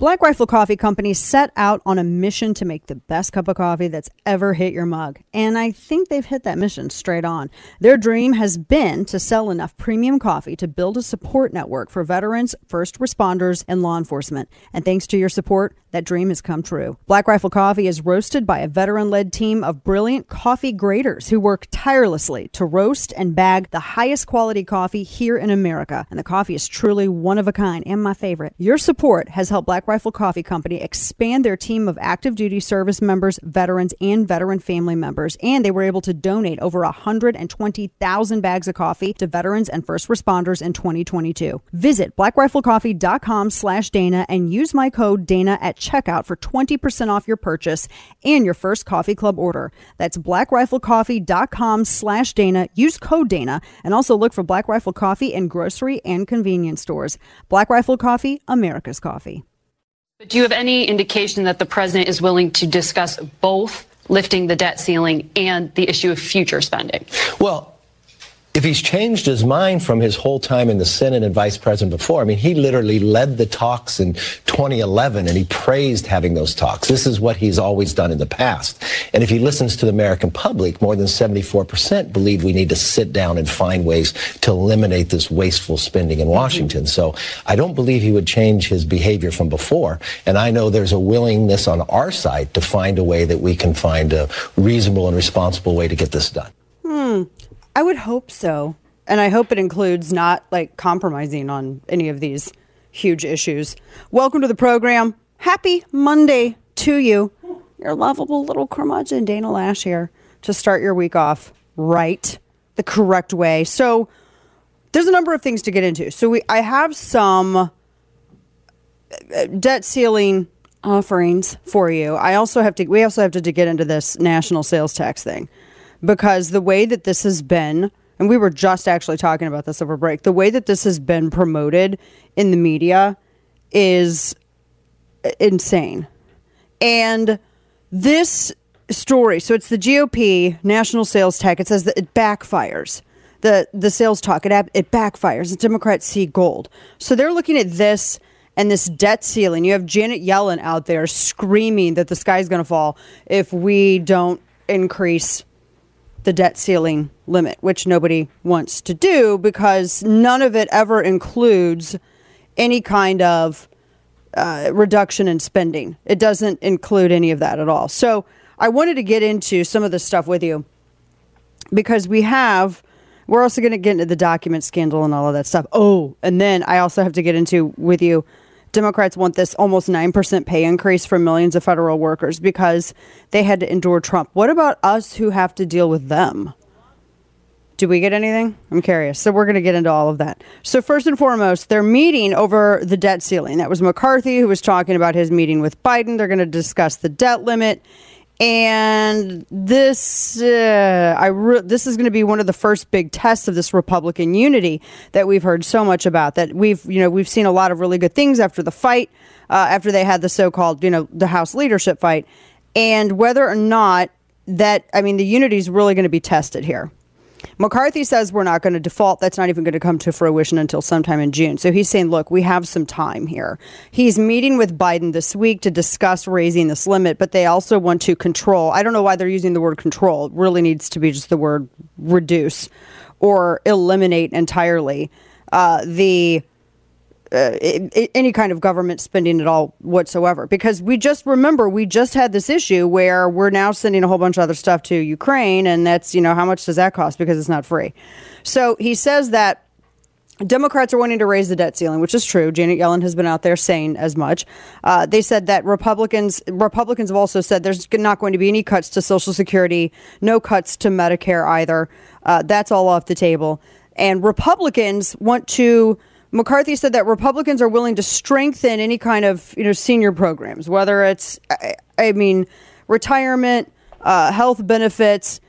Black Rifle Coffee Company set out on a mission to make the best cup of coffee that's ever hit your mug. And I think they've hit that mission straight on. Their dream has been to sell enough premium coffee to build a support network for veterans, first responders, and law enforcement. And thanks to your support, that dream has come true. Black Rifle Coffee is roasted by a veteran led team of brilliant coffee graders who work tirelessly to roast and bag the highest quality coffee here in America. And the coffee is truly one of a kind and my favorite. Your support has helped Black Rifle Coffee Company expand their team of active duty service members, veterans, and veteran family members. And they were able to donate over 120,000 bags of coffee to veterans and first responders in 2022. Visit blackriflecoffee.com slash Dana and use my code Dana at checkout for 20% off your purchase and your first coffee club order. That's blackriflecoffee.com slash Dana. Use code Dana and also look for Black Rifle Coffee in grocery and convenience stores. Black Rifle Coffee, America's coffee. Do you have any indication that the president is willing to discuss both lifting the debt ceiling and the issue of future spending? Well, if he's changed his mind from his whole time in the Senate and vice president before, I mean, he literally led the talks in 2011 and he praised having those talks. This is what he's always done in the past. And if he listens to the American public, more than 74% believe we need to sit down and find ways to eliminate this wasteful spending in Washington. So I don't believe he would change his behavior from before. And I know there's a willingness on our side to find a way that we can find a reasonable and responsible way to get this done. Hmm. I would hope so. And I hope it includes not like compromising on any of these huge issues. Welcome to the program. Happy Monday to you. Your lovable little curmudgeon, Dana Loesch here, to start your week off right, the correct way. So there's a number of things to get into. So we, I have some uh, debt ceiling offerings for you. I also have to, we also have to, to get into this national sales tax thing because the way that this has been, and we were just actually talking about this over break, the way that this has been promoted in the media is insane. And this story, so it's the GOP national sales tax. It says that it backfires. The the sales talk it it backfires. The Democrats see gold. So they're looking at this and this debt ceiling. You have Janet Yellen out there screaming that the sky's going to fall if we don't increase the debt ceiling limit, which nobody wants to do because none of it ever includes any kind of uh, reduction in spending. It doesn't include any of that at all. So I wanted to get into some of this stuff with you because we have. We're also going to get into the document scandal and all of that stuff. Oh, and then I also have to get into with you Democrats want this almost 9% pay increase for millions of federal workers because they had to endure Trump. What about us who have to deal with them? Do we get anything? I'm curious. So we're going to get into all of that. So first and foremost, they're meeting over the debt ceiling. That was McCarthy who was talking about his meeting with Biden. They're going to discuss the debt limit. And this, uh, I re- this is going to be one of the first big tests of this Republican unity that we've heard so much about. That we've, you know, we've seen a lot of really good things after the fight, uh, after they had the so-called, you know, the House leadership fight, and whether or not that, I mean, the unity is really going to be tested here. McCarthy says we're not going to default. That's not even going to come to fruition until sometime in June. So he's saying, look, we have some time here. He's meeting with Biden this week to discuss raising this limit, but they also want to control. I don't know why they're using the word control. It really needs to be just the word reduce or eliminate entirely uh, the uh, any kind of government spending at all whatsoever. Because we just remember we just had this issue where we're now sending a whole bunch of other stuff to Ukraine, and that's you know how much does that cost because it's not free. So he says that. Democrats are wanting to raise the debt ceiling, which is true. Janet Yellen has been out there saying as much. Uh, they said that Republicans Republicans have also said there's not going to be any cuts to Social Security, no cuts to Medicare either. Uh, that's all off the table. And Republicans want to McCarthy said that Republicans are willing to strengthen any kind of you know senior programs, whether it's I, I mean retirement, uh, health benefits.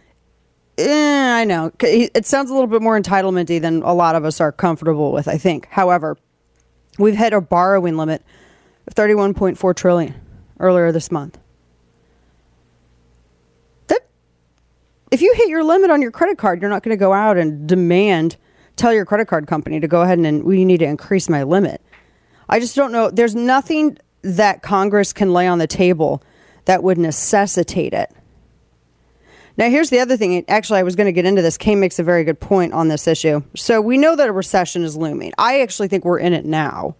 Eh, I know it sounds a little bit more entitlementy than a lot of us are comfortable with. I think, however, we've hit a borrowing limit of thirty-one point four trillion earlier this month. That if you hit your limit on your credit card, you're not going to go out and demand tell your credit card company to go ahead and we need to increase my limit. I just don't know. There's nothing that Congress can lay on the table that would necessitate it. Now, here's the other thing. Actually, I was going to get into this. Kay makes a very good point on this issue. So, we know that a recession is looming. I actually think we're in it now,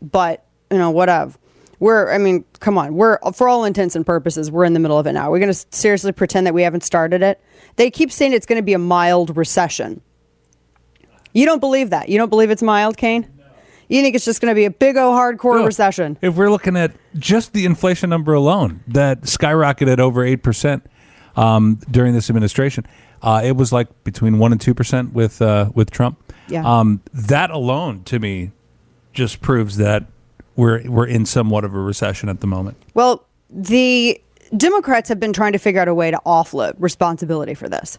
but, you know, whatever. We're, I mean, come on. We're, for all intents and purposes, we're in the middle of it now. We're going to seriously pretend that we haven't started it. They keep saying it's going to be a mild recession. You don't believe that. You don't believe it's mild, Kane? You think it's just going to be a big o hardcore No. recession? If we're looking at just the inflation number alone, that skyrocketed over eight percent um, during this administration, uh, it was like between one and two percent with uh, with Trump. Yeah. Um, that alone, to me, just proves that we're we're in somewhat of a recession at the moment. Well, the Democrats have been trying to figure out a way to offload responsibility for this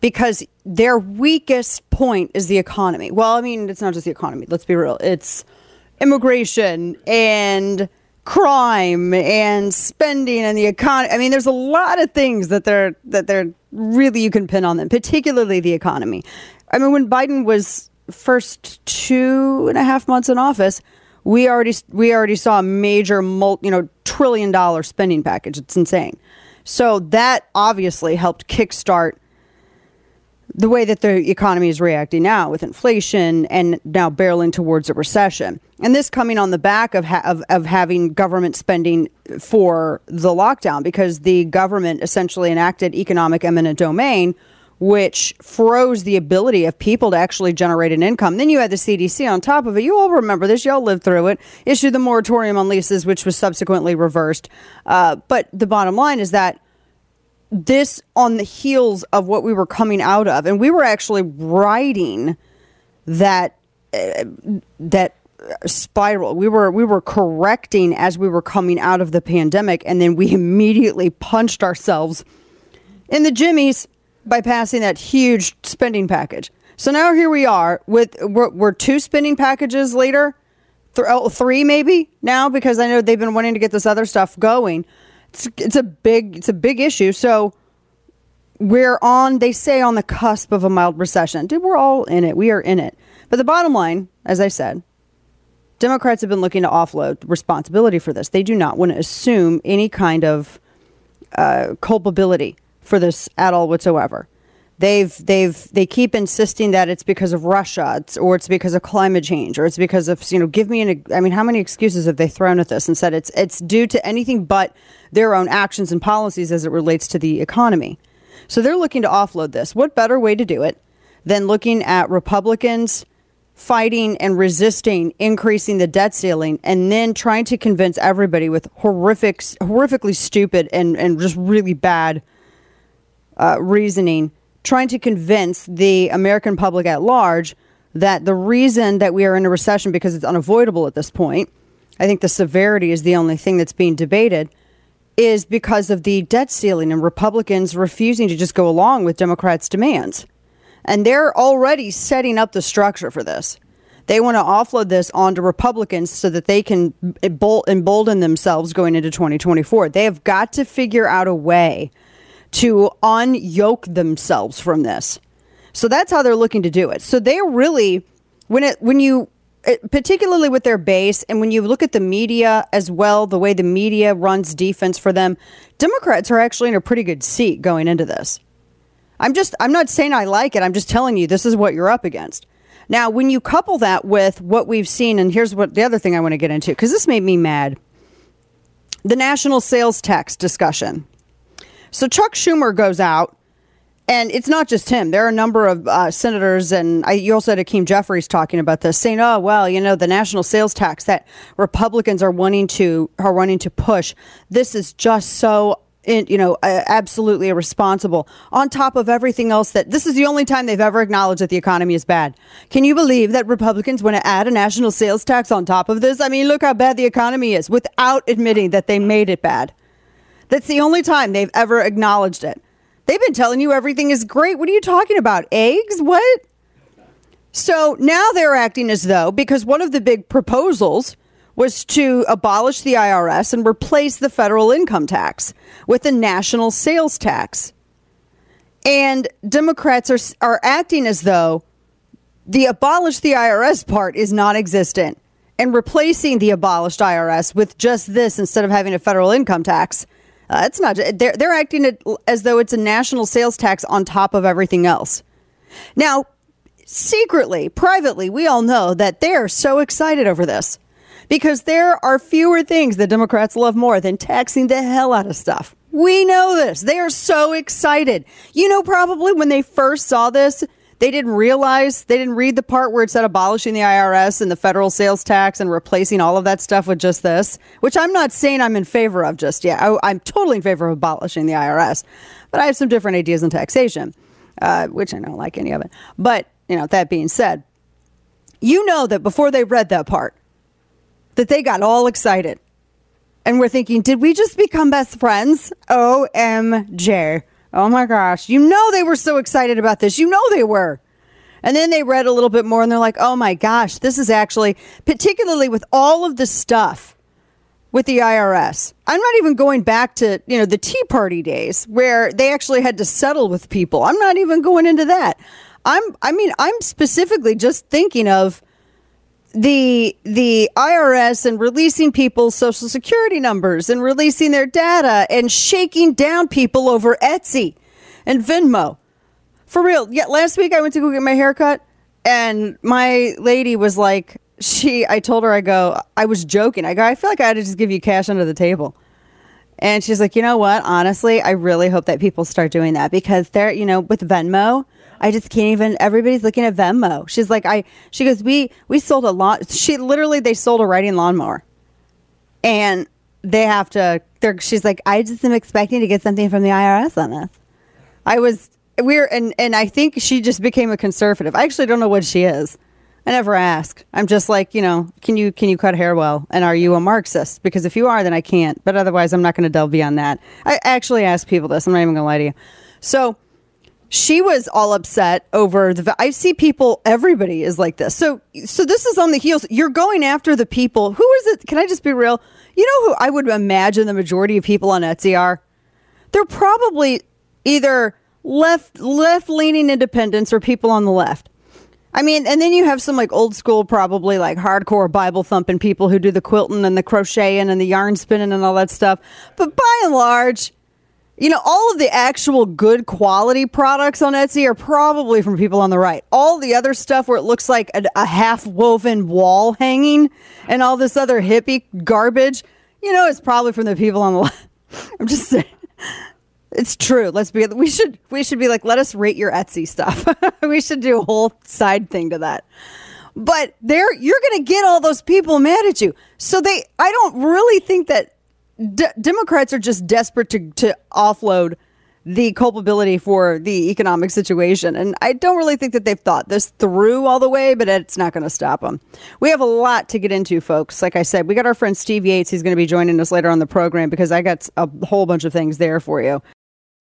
because their weakest point is the economy. Well, I mean, it's not just the economy. Let's be real. It's immigration and crime and spending and the economy. I mean, there's a lot of things that they're that they're really you can pin on them, particularly the economy. I mean, when Biden was first two and a half months in office, we already we already saw a major multi, you know trillion dollar spending package. It's insane. So that obviously helped kickstart the way that the economy is reacting now with inflation and now barreling towards a recession. And this coming on the back of, ha- of, of having government spending for the lockdown because the government essentially enacted economic eminent domain, which froze the ability of people to actually generate an income. Then you had the CDC on top of it. You all remember this. Y'all lived through it. Issued the moratorium on leases, which was subsequently reversed. Uh, but the bottom line is that this on the heels of what we were coming out of, and we were actually riding that uh, that spiral. We were we were correcting as we were coming out of the pandemic, and then we immediately punched ourselves in the jimmies by passing that huge spending package. So now here we are with we're, we're two spending packages later, th- oh, three maybe now because I know they've been wanting to get this other stuff going. It's it's a big it's a big issue. So we're on they say on the cusp of a mild recession. Dude, we're all in it. We are in it. But the bottom line, as I said, Democrats have been looking to offload responsibility for this. They do not want to assume any kind of uh, culpability for this at all whatsoever. They've they've they keep insisting that it's because of Russia, it's, or it's because of climate change, or it's because of you know. Give me an. I mean, how many excuses have they thrown at this and said it's it's due to anything but their own actions and policies as it relates to the economy. So they're looking to offload this. What better way to do it than looking at Republicans fighting and resisting increasing the debt ceiling and then trying to convince everybody with horrific horrifically stupid and, and just really bad uh, reasoning trying to convince the american public at large that the reason that we are in a recession because it's unavoidable at this point i think the severity is the only thing that's being debated is because of the debt ceiling and republicans refusing to just go along with democrats demands and they're already setting up the structure for this. They want to offload this onto Republicans so that they can embolden themselves going into 2024. They have got to figure out a way to unyoke themselves from this. So that's how they're looking to do it. So they're really when it when you particularly with their base and when you look at the media as well, the way the media runs defense for them, Democrats are actually in a pretty good seat going into this. I'm just I'm not saying I like it. I'm just telling you this is what you're up against. Now, when you couple that with what we've seen and here's what the other thing I want to get into cuz this made me mad. The national sales tax discussion. So Chuck Schumer goes out and it's not just him. There are a number of uh, senators, and I, you also had Hakeem Jeffries talking about this, saying, "Oh, well, you know, the national sales tax that Republicans are wanting to are wanting to push. This is just so." You know, absolutely irresponsible. On top of everything else, that this is the only time they've ever acknowledged that the economy is bad. Can you believe that Republicans want to add a national sales tax on top of this? I mean, look how bad the economy is without admitting that they made it bad. That's the only time they've ever acknowledged it. They've been telling you everything is great. What are you talking about? Eggs? What? So now they're acting as though, because one of the big proposals was to abolish the IRS and replace the federal income tax with a national sales tax. And Democrats are, are acting as though the abolish the IRS part is non existent and replacing the abolished IRS with just this instead of having a federal income tax. Uh, it's not. They're they're acting as though it's a national sales tax on top of everything else. Now, secretly, privately, we all know that they are so excited over this because there are fewer things that Democrats love more than taxing the hell out of stuff. We know this. They are so excited. You know, probably when they first saw this, they didn't realize, they didn't read the part where it said abolishing the IRS and the federal sales tax and replacing all of that stuff with just this, which I'm not saying I'm in favor of just yet. I, am totally in favor of abolishing the IRS, but I have some different ideas on taxation, uh, which I don't like any of it. But, you know, that being said, you know that before they read that part, that they got all excited. And we're thinking, did we just become best friends? OMJ. Oh my gosh. You know they were so excited about this. You know they were. And then they read a little bit more and they're like, oh my gosh, this is actually, particularly with all of the stuff with the IRS. I'm not even going back to, you know, the Tea Party days where they actually had to settle with people. I'm not even going into that. I'm I mean, I'm specifically just thinking of the the IRS and releasing people's social security numbers and releasing their data and shaking down people over Etsy and Venmo. For real. Yeah, last week I went to go get my haircut and my lady was like she I told her I go I was joking. I go I feel like I had to just give you cash under the table. And she's like, "You know what? Honestly, I really hope that people start doing that because they're, you know, with Venmo, I just can't even. Everybody's looking at Venmo. She's like, I. She goes, we we sold a lot. She literally they sold a riding lawnmower, and they have to. They're. She's like, I just am expecting to get something from the IRS on this. I was we're and and I think she just became a conservative. I actually don't know what she is. I never ask. I'm just like, you know, can you can you cut hair well? And are you a Marxist? Because if you are, then I can't. But otherwise, I'm not going to delve beyond that. I actually ask people this. I'm not even going to lie to you. So she was all upset over the i see people everybody is like this. So so this is on the heels. You're going after the people. Who is it? Can i just be real? You know who i would imagine the majority of people on etsy are? They're probably either left left leaning independents or people on the left. I mean, and then you have some like old school, probably like hardcore Bible thumping people who do the quilting and the crocheting and the yarn spinning and all that stuff. But by and large, you know, all of the actual good quality products on Etsy are probably from people on the right. All the other stuff where it looks like a, a half woven wall hanging and all this other hippie garbage, you know, it's probably from the people on the left. I'm just saying. It's true. Let's be. We should. We should be like. Let us rate your Etsy stuff. we should do a whole side thing to that. But there, you're going to get all those people mad at you. So they. I don't really think that Democrats are just desperate to, to offload the culpability for the economic situation. And I don't really think that they've thought this through all the way, but it's not going to stop them. We have a lot to get into, folks. Like I said, we got our friend Steve Yates. He's going to be joining us later on the program because I got a whole bunch of things there for you.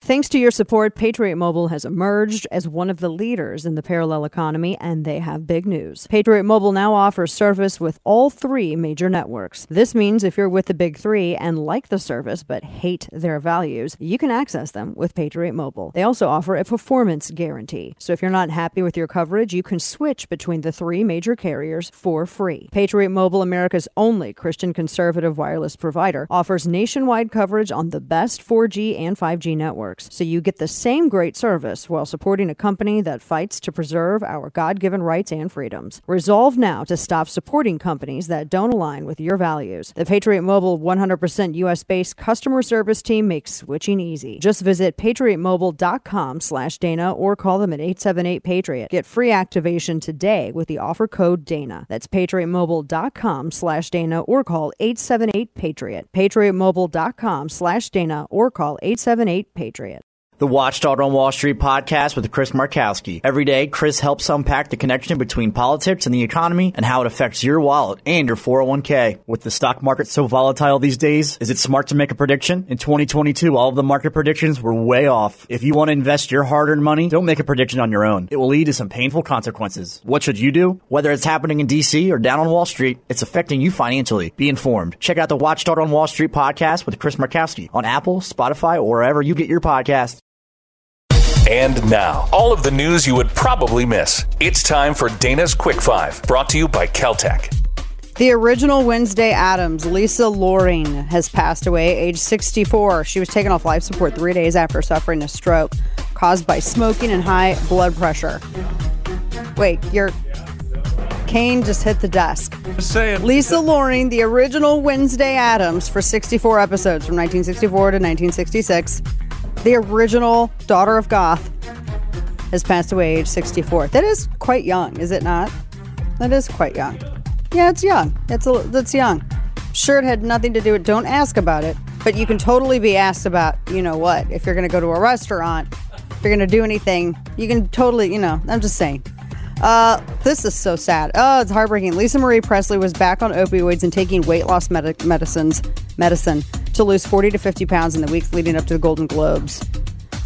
Thanks to your support, Patriot Mobile has emerged as one of the leaders in the parallel economy, and they have big news. Patriot Mobile now offers service with all three major networks. This means if you're with the big three and like the service but hate their values, you can access them with Patriot Mobile. They also offer a performance guarantee. So if you're not happy with your coverage, you can switch between the three major carriers for free. Patriot Mobile, America's only Christian conservative wireless provider, offers nationwide coverage on the best 4G and 5G networks networks, so you get the same great service while supporting a company that fights to preserve our God given rights and freedoms. Resolve now to stop supporting companies that don't align with your values. The Patriot Mobile 100% US based customer service team makes switching easy. Just visit patriotmobile.com slash Dana or call them at 878 Patriot. Get free activation today with the offer code Dana. That's patriotmobile.com slash Dana or call 878 Patriot. Patriotmobile.com slash Dana or call 878 Patriot Patriot the Watchdog on Wall Street podcast with Chris Markowski. Every day, Chris helps unpack the connection between politics and the economy and how it affects your wallet and your 401k. With the stock market so volatile these days, is it smart to make a prediction? In 2022, all of the market predictions were way off. If you want to invest your hard-earned money, don't make a prediction on your own. It will lead to some painful consequences. What should you do? Whether it's happening in DC or down on Wall Street, it's affecting you financially. Be informed. Check out the Watchdog on Wall Street podcast with Chris Markowski on Apple, Spotify, or wherever you get your podcasts. And now, all of the news you would probably miss. It's time for Dana's Quick Five, brought to you by KelTec. The original Wednesday Addams, Lisa Loring, has passed away, age 64. She was taken off life support three days after suffering a stroke caused by smoking and high blood pressure. Wait, your cane just hit the desk. Just saying. Lisa Loring, the original Wednesday Addams for 64 episodes from 1964 to 1966. The original daughter of Goth has passed away age 64. That is quite young, is it not? That is quite young. Yeah, it's young. It's a, that's young. Sure, it had nothing to do with. Don't ask about it, but you can totally be asked about. You know what? If you're going to go to a restaurant, if you're going to do anything, you can totally. You know, I'm just saying. Uh, this is so sad. Oh, it's heartbreaking. Lisa Marie Presley was back on opioids and taking weight loss medi- medicines, medicine to lose 40 to 50 pounds in the weeks leading up to the Golden Globes.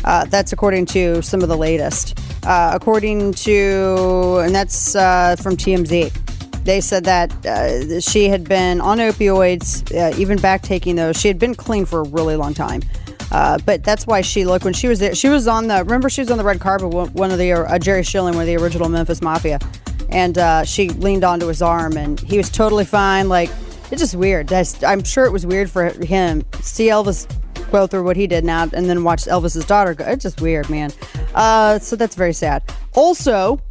Uh, that's according to some of the latest. Uh, according to, and that's uh, from TMZ. They said that uh, she had been on opioids, uh, even back taking those. She had been clean for a really long time. Uh, but that's why she looked when she was there. She was on the remember she was on the red carpet. One of the uh, Jerry Schilling, one of the original Memphis Mafia, and uh, she leaned onto his arm, and he was totally fine. Like it's just weird. That's, I'm sure it was weird for him see Elvis go through what he did now, and then watch Elvis's daughter go. It's just weird, man. Uh, so that's very sad. Also,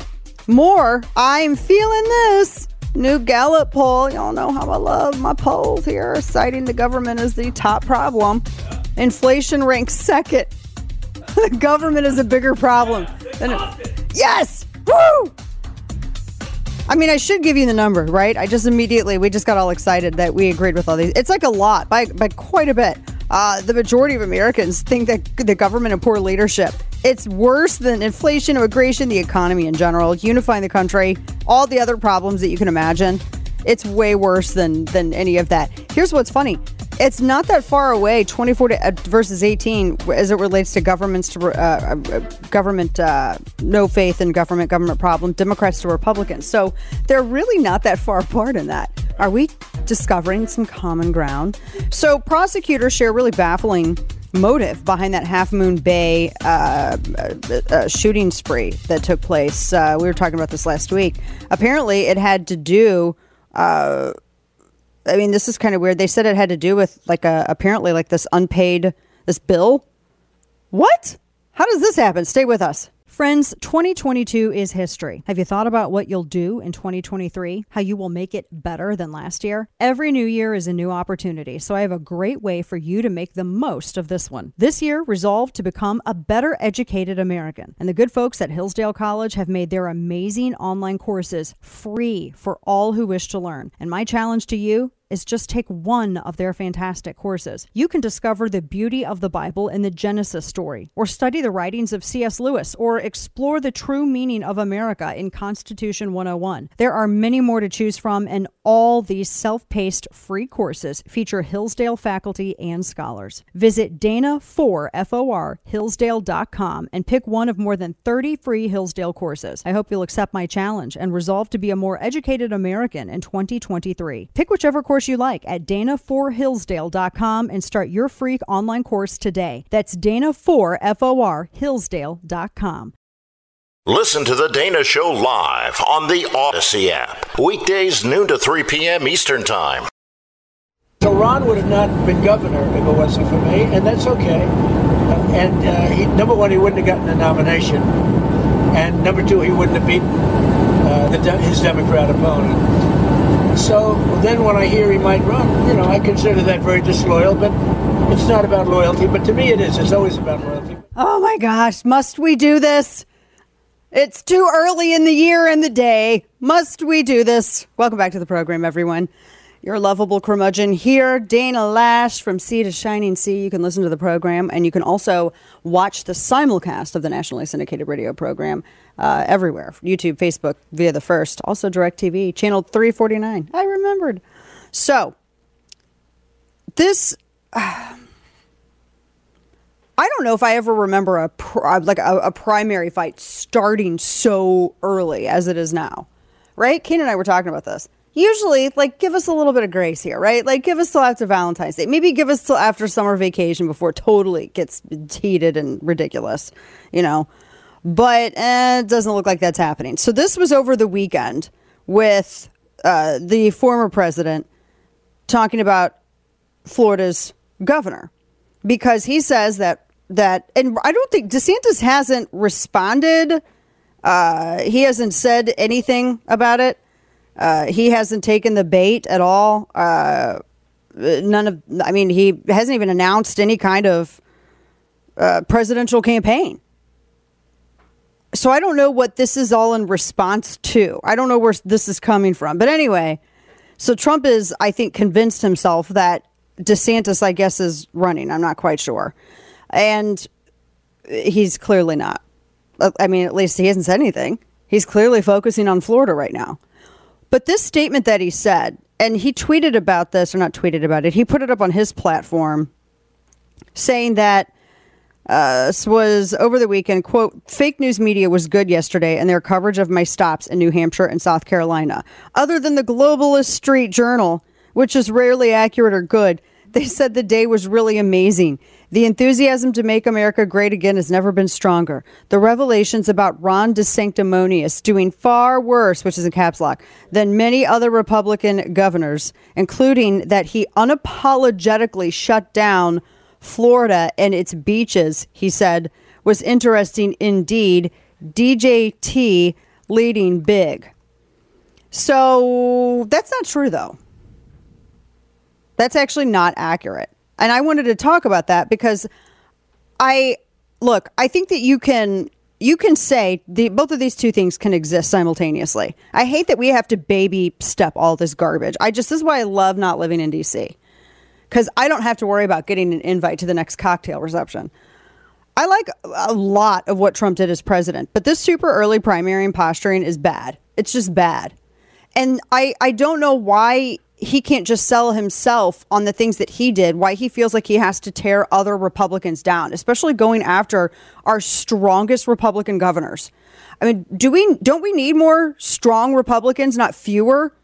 more. I'm feeling this. New Gallup poll. Y'all know how I love my polls here, citing the government as the top problem. Inflation ranks second. the government is a bigger problem. Yes! Woo! I mean, I should give you the number, right? I just immediately, we just got all excited that we agreed with all these. It's like a lot, by, by quite a bit. Uh, the majority of Americans think that the government and poor leadership. It's worse than inflation, immigration, the economy in general, unifying the country, all the other problems that you can imagine. It's way worse than than any of that. Here's what's funny. It's not that far away, 24 to, uh, versus 18, as it relates to governments to uh, uh, government, uh, no faith in government, government problem, Democrats to Republicans. So they're really not that far apart in that. Are we discovering some common ground? So prosecutors share really baffling motive behind that Half Moon Bay uh, uh, shooting spree that took place. Uh, we were talking about this last week. Apparently, it had to do. I mean, this is kind of weird. They said it had to do with like a apparently like this unpaid this bill. What? How does this happen? Stay with us. Friends, 2022 is history. Have you thought about what you'll do in 2023? How you will make it better than last year? Every new year is a new opportunity, so I have a great way for you to make the most of this one. This year, resolve to become a better educated American. And the good folks at Hillsdale College have made their amazing online courses free for all who wish to learn. And my challenge to you is just take one of their fantastic courses. You can discover the beauty of the Bible in the Genesis story, or study the writings of C.S. Lewis, or explore the true meaning of America in Constitution 101. There are many more to choose from, and all these self paced free courses feature Hillsdale faculty and scholars. Visit Dana4FOR Hillsdale.com and pick one of more than 30 free Hillsdale courses. I hope you'll accept my challenge and resolve to be a more educated American in 2023. Pick whichever course you like at Dana4Hillsdale.com and start your free online course today. That's Dana4FOR Hillsdale.com. Listen to The Dana Show live on the Audacy app. Weekdays, noon to 3 p.m. Eastern Time. So Ron would have not been governor if it wasn't for me, and that's okay. And uh, he, number one, he wouldn't have gotten the nomination, and number two, he wouldn't have beaten uh, the, his Democrat opponent. So then, when I hear he might run, you know, I consider that very disloyal. But it's not about loyalty. But to me, it is. It's always about loyalty. Oh my gosh, must we do this? It's too early in the year and the day. Must we do this? Welcome back to the program, everyone. Your lovable curmudgeon here, Dana Loesch from Sea to Shining Sea. You can listen to the program and you can also watch the simulcast of the nationally syndicated radio program uh, everywhere YouTube, Facebook, via the first, also DirecTV, channel 349. I remembered. So, this. Uh, I don't know if I ever remember a like a, a, primary fight starting so early as it is now, right? Kane and I were talking about this. Usually, like, give us a little bit of grace here, right? Like, give us till after Valentine's Day. Maybe give us till after summer vacation before it totally gets heated and ridiculous, you know? But eh, it doesn't look like that's happening. So, this was over the weekend with uh, the former president talking about Florida's governor because he says that that and I don't think DeSantis hasn't responded. Uh, he hasn't said anything about it. Uh, he hasn't taken the bait at all. Uh, none of. I mean, he hasn't even announced any kind of uh, presidential campaign. So I don't know what this is all in response to. I don't know where this is coming from. But anyway, so Trump is, I think, convinced himself that DeSantis, I guess, is running. I'm not quite sure. And he's clearly not. Uh, I mean, at least he hasn't said anything. He's clearly focusing on Florida right now. But this statement that he said, and he tweeted about this, or not tweeted about it, he put it up on his platform saying that uh, was over the weekend. Quote: Fake news media was good yesterday, and their coverage of my stops in New Hampshire and South Carolina. Other than the Globalist Street Journal, which is rarely accurate or good, they said the day was really amazing. The enthusiasm to make America great again has never been stronger. The revelations about Ron DeSanctimonious doing far worse, which is in caps lock, than many other Republican governors, including that he unapologetically shut down Florida and its beaches, he said, was interesting indeed. DJT leading big. So that's not true, though. That's actually not accurate. And I wanted to talk about that because I look, I think that you can you can say the both of these two things can exist simultaneously. I hate that we have to baby step all this garbage. I just this is why I love not living in DC because I don't have to worry about getting an invite to the next cocktail reception. I like a lot of what Trump did as president, but this super early primary and posturing is bad. It's just bad. And I, I don't know why he can't just sell himself on the things that he did, why he feels like he has to tear other Republicans down, especially going after our strongest Republican governors. I mean, do we don't we need more strong Republicans, not fewer?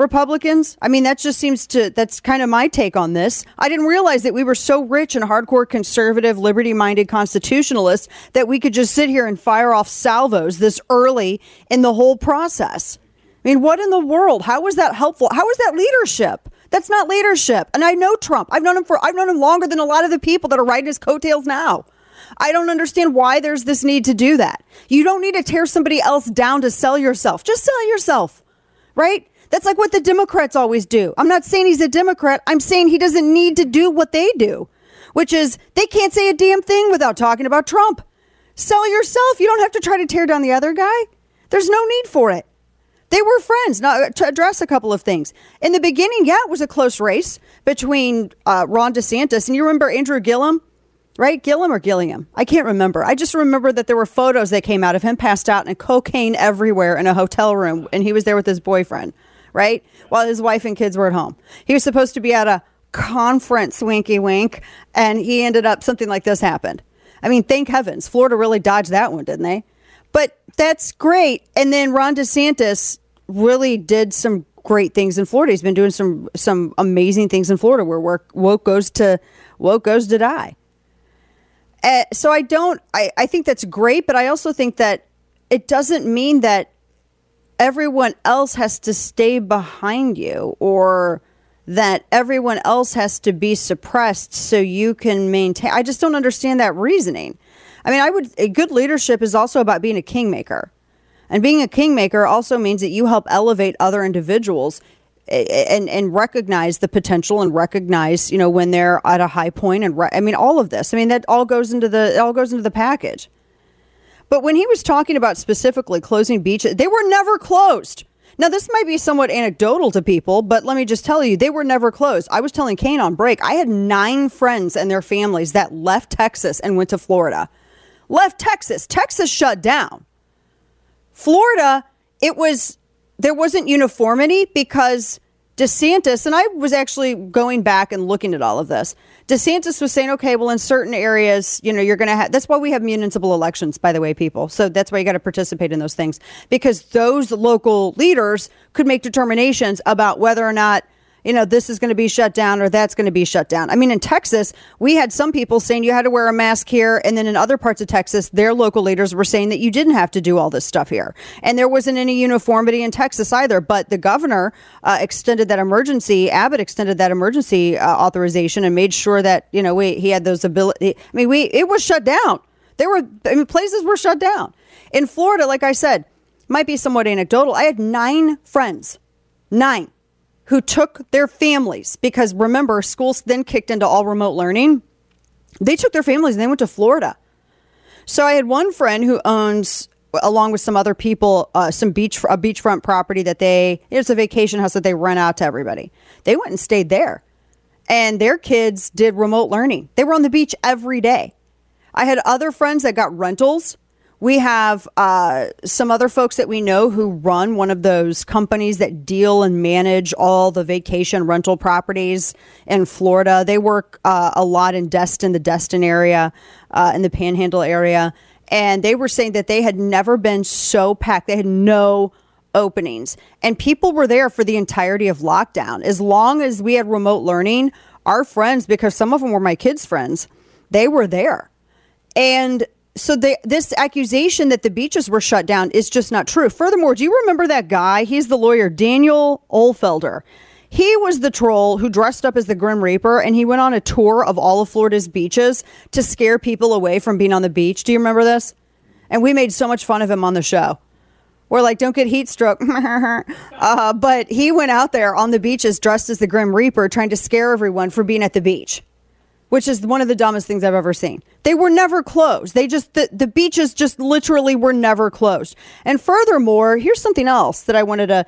Republicans. I mean, that just seems to, that's kind of my take on this. I didn't realize that we were so rich and hardcore conservative, liberty minded constitutionalists that we could just sit here and fire off salvos this early in the whole process. I mean, what in the world? How was that helpful? How is that leadership? That's not leadership. And I know Trump. I've known him for, I've known him longer than a lot of the people that are riding his coattails now. I don't understand why there's this need to do that. You don't need to tear somebody else down to sell yourself. Just sell yourself, right? That's like what the Democrats always do. I'm not saying he's a Democrat. I'm saying he doesn't need to do what they do, which is they can't say a damn thing without talking about Trump. Sell yourself. You don't have to try to tear down the other guy. There's no need for it. They were friends. Now, to address a couple of things. In the beginning, yeah, it was a close race between uh, Ron DeSantis and you remember Andrew Gillum, right? Gillum or Gilliam? I can't remember. I just remember that there were photos that came out of him passed out and cocaine everywhere in a hotel room, and he was there with his boyfriend right? While his wife and kids were at home. He was supposed to be at a conference, winky wink, and he ended up something like this happened. I mean, thank heavens. Florida really dodged that one, didn't they? But that's great. And then Ron DeSantis really did some great things in Florida. He's been doing some some amazing things in Florida where work woke goes to woke goes to die. Uh, so I don't I, I think that's great, but I also think that it doesn't mean that everyone else has to stay behind you or that everyone else has to be suppressed so you can maintain. I just don't understand that reasoning. I mean, I would, a good leadership is also about being a kingmaker. And being a kingmaker also means that you help elevate other individuals and and recognize the potential and recognize you know when they're at a high point and re- I mean all of this I mean that all goes into the all goes into the package. But when he was talking about specifically closing beaches, they were never closed. Now, this might be somewhat anecdotal to people, but let me just tell you, they were never closed. I was telling Kane on break, I had nine friends and their families that left Texas and went to Florida. Left Texas. Texas shut down. Florida, it was, there wasn't uniformity because DeSantis, and I was actually going back and looking at all of this. DeSantis was saying, okay, well, in certain areas, you know, you're going to have, that's why we have municipal elections, by the way, people. So that's why you got to participate in those things because those local leaders could make determinations about whether or not you know, this is going to be shut down or that's going to be shut down. I mean, in Texas, we had some people saying you had to wear a mask here. And then in other parts of Texas, their local leaders were saying that you didn't have to do all this stuff here. And there wasn't any uniformity in Texas either. But the governor uh, extended that emergency, Abbott extended that emergency uh, authorization and made sure that, you know, we, he had those ability. I mean, we, it was shut down. There were, I mean, places were shut down. In Florida, like I said, might be somewhat anecdotal. I had nine friends, nine who took their families because remember, schools then kicked into all remote learning. They took their families and they went to Florida. So I had one friend who owns, along with some other people, uh, some beach a beachfront property that they it's a vacation house that they rent out to everybody. They went and stayed there, and their kids did remote learning. They were on the beach every day. I had other friends that got rentals we have uh, some other folks that we know who run one of those companies that deal and manage all the vacation rental properties in Florida. They work uh, a lot in Destin, the Destin area, uh, in the Panhandle area. And they were saying that they had never been so packed. They had no openings. And people were there for the entirety of lockdown. As long as we had remote learning, our friends, because some of them were my kids' friends, they were there. And so this accusation that the beaches were shut down is just not true. Furthermore, do you remember that guy? He's the lawyer, Daniel Uhlfelder. He was the troll who dressed up as the Grim Reaper and he went on a tour of all of Florida's beaches to scare people away from being on the beach. Do you remember this? And we made so much fun of him on the show. We're like, don't get heat stroke. uh, but he went out there on the beaches dressed as the Grim Reaper trying to scare everyone for being at the beach which is one of the dumbest things I've ever seen. They were never closed. They just, the, the beaches just literally were never closed. And furthermore, here's something else that I wanted to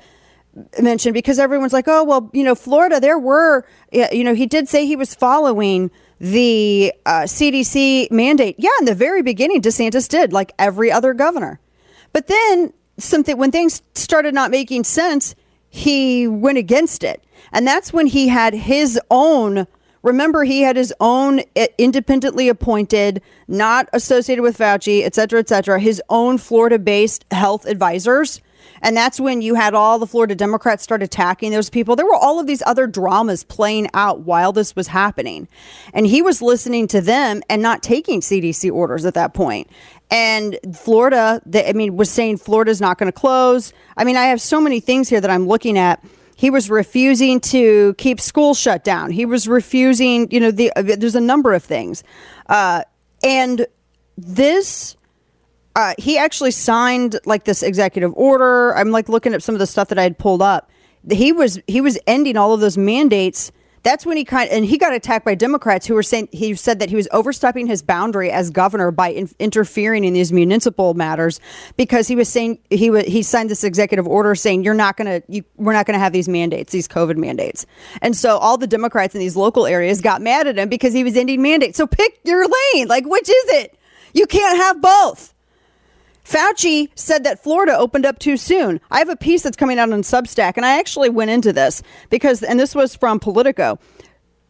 mention because everyone's like, oh, well, you know, Florida, there were, you know, he did say he was following the uh, CDC mandate. Yeah, in the very beginning, DeSantis did, like every other governor. But then something, when things started not making sense, he went against it. And that's when he had his own Remember, he had his own eh, independently appointed, not associated with Fauci, et cetera, et cetera, his own Florida based health advisors. And that's when you had all the Florida Democrats start attacking those people. There were all of these other dramas playing out while this was happening. And he was listening to them and not taking CDC orders at that point. And Florida, I mean, was saying Florida's not going to close. I mean, I have so many things here that I'm looking at he was refusing to keep school shut down. He was refusing, you know, the, uh, there's a number of things. Uh, and this, uh, he actually signed like this executive order. I'm like looking at some of the stuff that I had pulled up. He was, he was ending all of those mandates that's when he kind and he got attacked by Democrats who were saying he said that he was overstepping his boundary as governor by in, interfering in these municipal matters because he was saying he was he signed this executive order saying you're not going to you we're not going to have these mandates these COVID mandates, and so all the Democrats in these local areas got mad at him because he was ending mandates. So pick your lane, like which is it? You can't have both. Fauci said that Florida opened up too soon. I have a piece that's coming out on Substack, and I actually went into this because, and this was from Politico.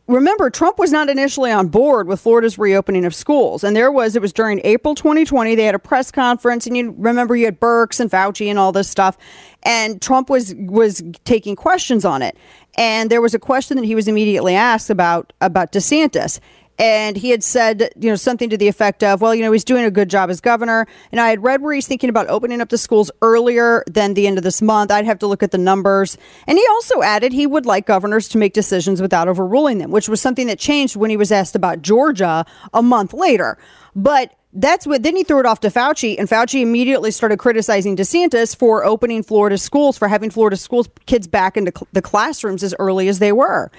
Remember, Trump was not initially on board with Florida's reopening of schools. And there was, it was during April 2020, they had a press conference, and you remember you had Birx and Fauci and all this stuff. And Trump was was taking questions on it. And there was a question that he was immediately asked about about DeSantis and he had said, you know, something to the effect of, well, you know, he's doing a good job as governor. And I had read where he's thinking about opening up the schools earlier than the end of this month. I'd have to look at the numbers. And he also added he would like governors to make decisions without overruling them, which was something that changed when he was asked about Georgia a month later. But that's what then he threw it off to Fauci, and Fauci immediately started criticizing DeSantis for opening Florida schools, for having Florida schools kids back into cl- the classrooms as early as they were.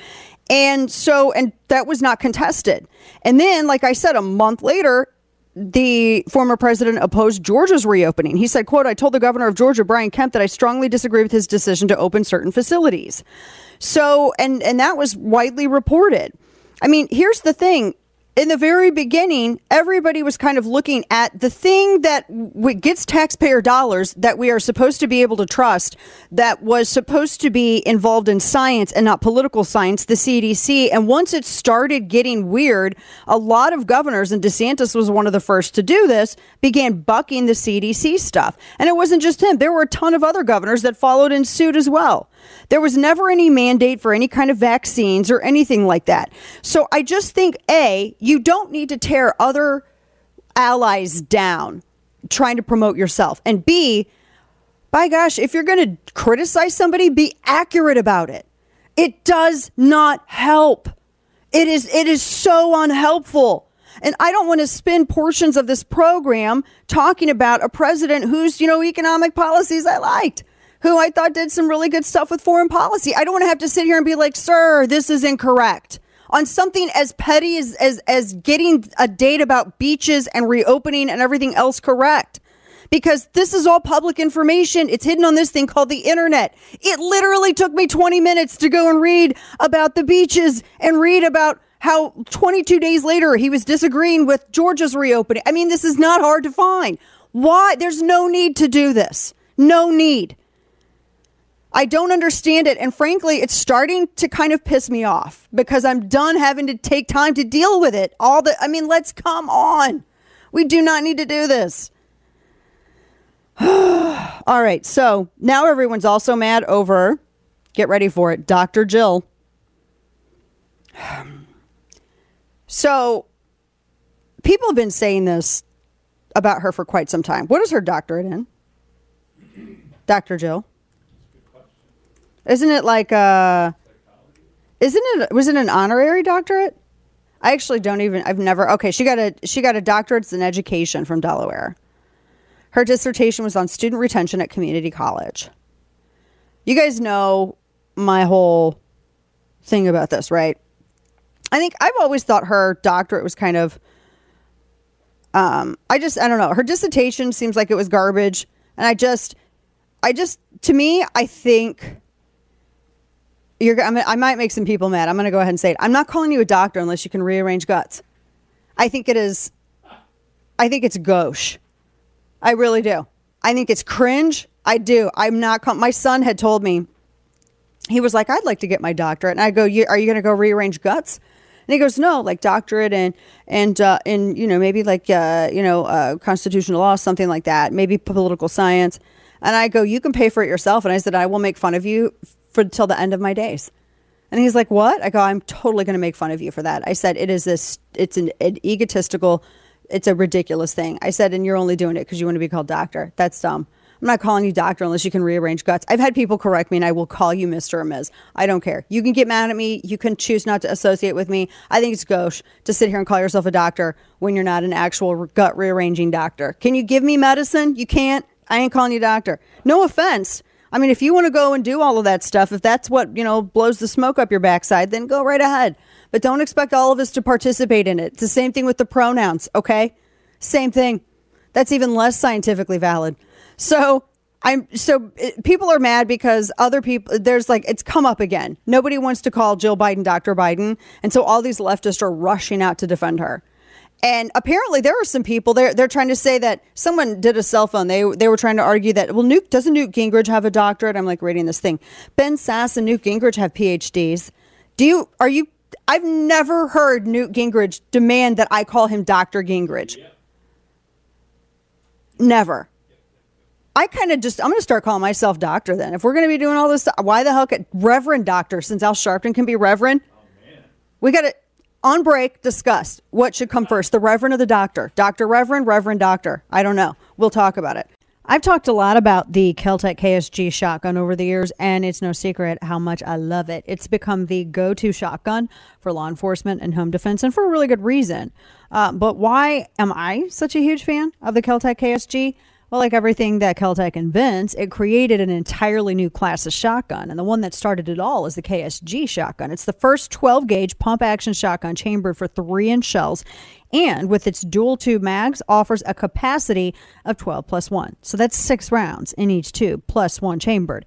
And so, and that was not contested. And then, like I said, a month later, the former president opposed Georgia's reopening. He said, quote, I told the governor of Georgia, Brian Kemp, that I strongly disagree with his decision to open certain facilities. So, and, and that was widely reported. I mean, here's the thing in the very beginning, everybody was kind of looking at the thing that gets taxpayer dollars that we are supposed to be able to trust, that was supposed to be involved in science and not political science, the CDC. And once it started getting weird, a lot of governors, and DeSantis was one of the first to do this, began bucking the CDC stuff. And it wasn't just him, there were a ton of other governors that followed in suit as well. There was never any mandate for any kind of vaccines or anything like that. So I just think A, you don't need to tear other allies down trying to promote yourself. And B, by gosh, if you're going to criticize somebody, be accurate about it. It does not help. It is it is so unhelpful. And I don't want to spend portions of this program talking about a president whose, you know, economic policies I liked, who I thought did some really good stuff with foreign policy. I don't want to have to sit here and be like, "Sir, this is incorrect." On something as petty as as as getting a date about beaches and reopening and everything else correct because this is all public information. It's hidden on this thing called the internet. It literally took me 20 minutes to go and read about the beaches and read about how 22 days later he was disagreeing with Georgia's reopening. I mean, this is not hard to find. Why? There's no need to do this. No need. I don't understand it. And frankly, it's starting to kind of piss me off because I'm done having to take time to deal with it. All the, I mean, let's come on. We do not need to do this. All right. So now everyone's also mad over, get ready for it, Dr. Jill. So people have been saying this about her for quite some time. What is her doctorate in? Dr. Jill? Isn't it like uh isn't it was it an honorary doctorate? I actually don't even I've never okay, she got a she got a doctorate in education from Delaware. Her dissertation was on student retention at community college. You guys know my whole thing about this, right? I think I've always thought her doctorate was kind of um I just I don't know. Her dissertation seems like it was garbage and I just I just to me I think you're I, might make some people mad. I'm going to go ahead and say it. I'm not calling you a doctor unless you can rearrange guts. I think it is I think it's gauche. I really do. I think it's cringe. I do. I'm not call- my son had told me he was like, I'd like to get my doctorate. And I go, you, Are you going to go rearrange guts? And he goes, no, like doctorate and and uh, and you know maybe like uh, you know uh, constitutional law, something like that, maybe political science. And I go, you can pay for it yourself. And I said, I will make fun of you for till the end of my days. And he's like, what? I go, I'm totally going to make fun of you for that. I said, it is this, it's an, an egotistical, it's a ridiculous thing. I said, and you're only doing it because you want to be called doctor. That's dumb. I'm not calling you doctor unless you can rearrange guts. I've had people correct me and I will call you Mr. or Ms. I don't care. You can get mad at me. You can choose not to associate with me. I think it's gauche to sit here and call yourself a doctor when you're not an actual gut rearranging doctor. Can you give me medicine? You can't. I ain't calling you doctor. No offense. I mean, if you want to go and do all of that stuff, if that's what, you know, blows the smoke up your backside, then go right ahead. But don't expect all of us to participate in it. It's the same thing with the pronouns, okay? Same thing. That's even less scientifically valid. So I'm so it, people are mad because other people there's like it's come up again. Nobody wants to call Jill Biden Dr. Biden, and so all these leftists are rushing out to defend her. And apparently there are some people they're they're trying to say that someone did a cell phone. They they were trying to argue that well Newt doesn't Newt Gingrich have a doctorate? I'm like reading this thing. Ben Sasse and Newt Gingrich have PhDs. Do you are you I've never heard Newt Gingrich demand that I call him Dr. Gingrich. Never. I kind of just, I'm going to start calling myself doctor then. If we're going to be doing all this why the hell could Reverend Doctor, since Al Sharpton can be Reverend? Oh, we got to, on break, discuss what should come first, the Reverend or the Doctor? Doctor Reverend, Reverend Doctor. I don't know. We'll talk about it. I've talked a lot about the KelTec KSG shotgun over the years, and it's no secret how much I love it. It's become the go to shotgun for law enforcement and home defense, and for a really good reason. Uh, but why am I such a huge fan of the KelTec KSG? Well, like everything that KelTec invents, it created an entirely new class of shotgun. And the one that started it all is the KSG shotgun. It's the first 12 gauge pump action shotgun chambered for three inch shells. And with its dual tube mags, offers a capacity of 12 plus one. So that's six rounds in each tube, plus one chambered.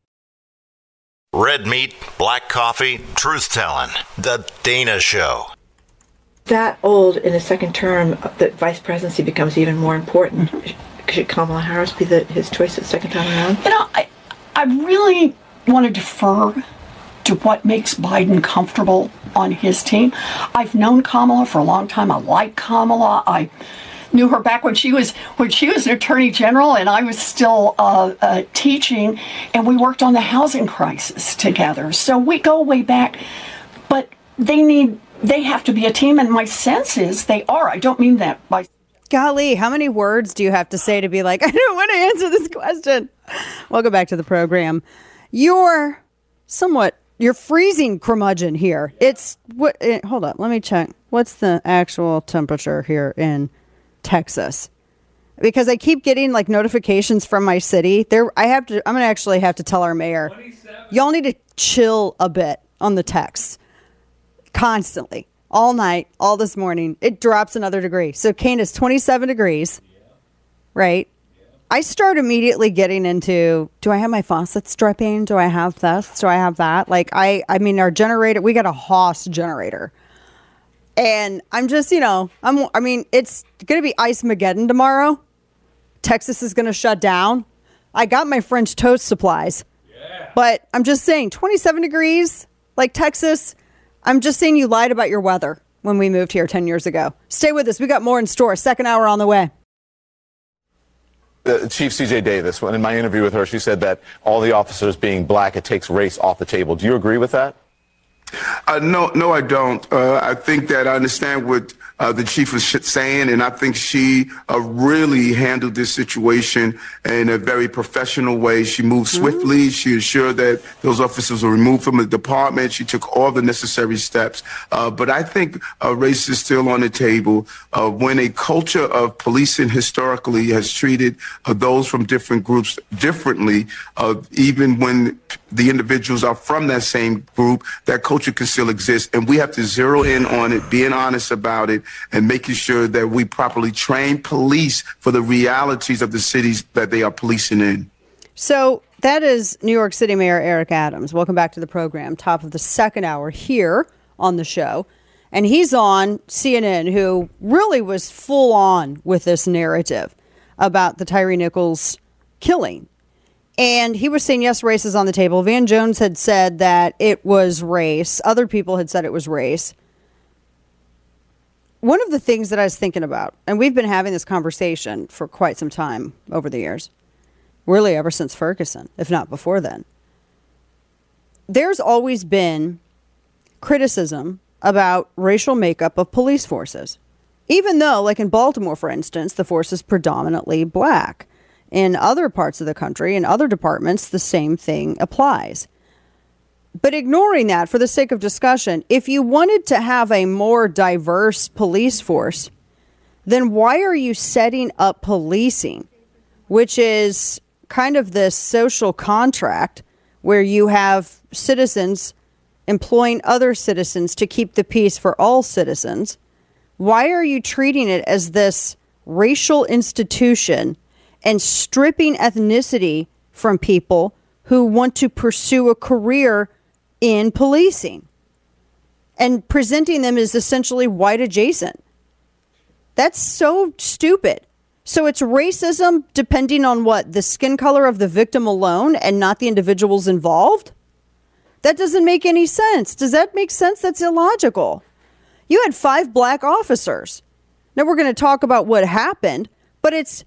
Red meat, black coffee, truth telling. The Dana Show. That old in the second term, the vice presidency becomes even more important. Should Kamala Harris be the, his choice the second time around? You know, I, I really want to defer to what makes Biden comfortable on his team. I've known Kamala for a long time. I like Kamala. I knew her back when she was when she was an attorney general and I was still uh, uh, teaching, and we worked on the housing crisis together. So we go way back, but they need they have to be a team, and my sense is they are. I don't mean that by. Golly, how many words do you have to say to be like, I don't want to answer this question? Welcome back to the program. You're somewhat you're freezing curmudgeon here. It's what? eh, hold up, let me check. What's the actual temperature here in Texas? Because I keep getting like notifications from my city. There, I have to. I'm gonna actually have to tell our mayor. Y'all need to chill a bit on the texts. Constantly, all night, all this morning. It drops another degree. So Kane is 27 degrees. Right. I start immediately getting into do I have my faucets dripping? Do I have this? Do I have that? Like I I mean our generator we got a Haas generator. And I'm just, you know, I'm I mean, it's gonna be ice Mageddon tomorrow. Texas is gonna shut down. I got my French toast supplies. But I'm just saying, 27 degrees, like Texas. I'm just saying you lied about your weather when we moved here 10 years ago. Stay with us. We got more in store. Second hour on the way. Uh, Chief CJ Davis, when in my interview with her, she said that all the officers being black, it takes race off the table. Do you agree with that? Uh, no, no, I don't. Uh, I think that I understand what uh, the chief was saying, and I think she uh, really handled this situation in a very professional way. She moved swiftly. She ensured that those officers were removed from the department. She took all the necessary steps. Uh, but I think uh, race is still on the table. Uh, when a culture of policing historically has treated uh, those from different groups differently, uh, even when the individuals are from that same group, that culture can still exist. And we have to zero in on it, being honest about it, and making sure that we properly train police for the realities of the cities that they are policing in. So that is New York City Mayor Eric Adams. Welcome back to the program. Top of the second hour here on the show. And he's on CNN, who really was full on with this narrative about the Tyre Nichols killing. And he was saying, yes, race is on the table. Van Jones had said that it was race. Other people had said it was race. One of the things that I was thinking about, and we've been having this conversation for quite some time over the years, really ever since Ferguson, if not before then. There's always been criticism about racial makeup of police forces. Even though, like in Baltimore, for instance, the force is predominantly black. In other parts of the country, in other departments, the same thing applies. But ignoring that for the sake of discussion, if you wanted to have a more diverse police force, then why are you setting up policing, which is kind of this social contract where you have citizens employing other citizens to keep the peace for all citizens? Why are you treating it as this racial institution and stripping ethnicity from people who want to pursue a career in policing and presenting them as essentially white adjacent? That's so stupid. So it's racism depending on what? The skin color of the victim alone and not the individuals involved? That doesn't make any sense. Does that make sense? That's illogical. You had five black officers. Now we're going to talk about what happened, but it's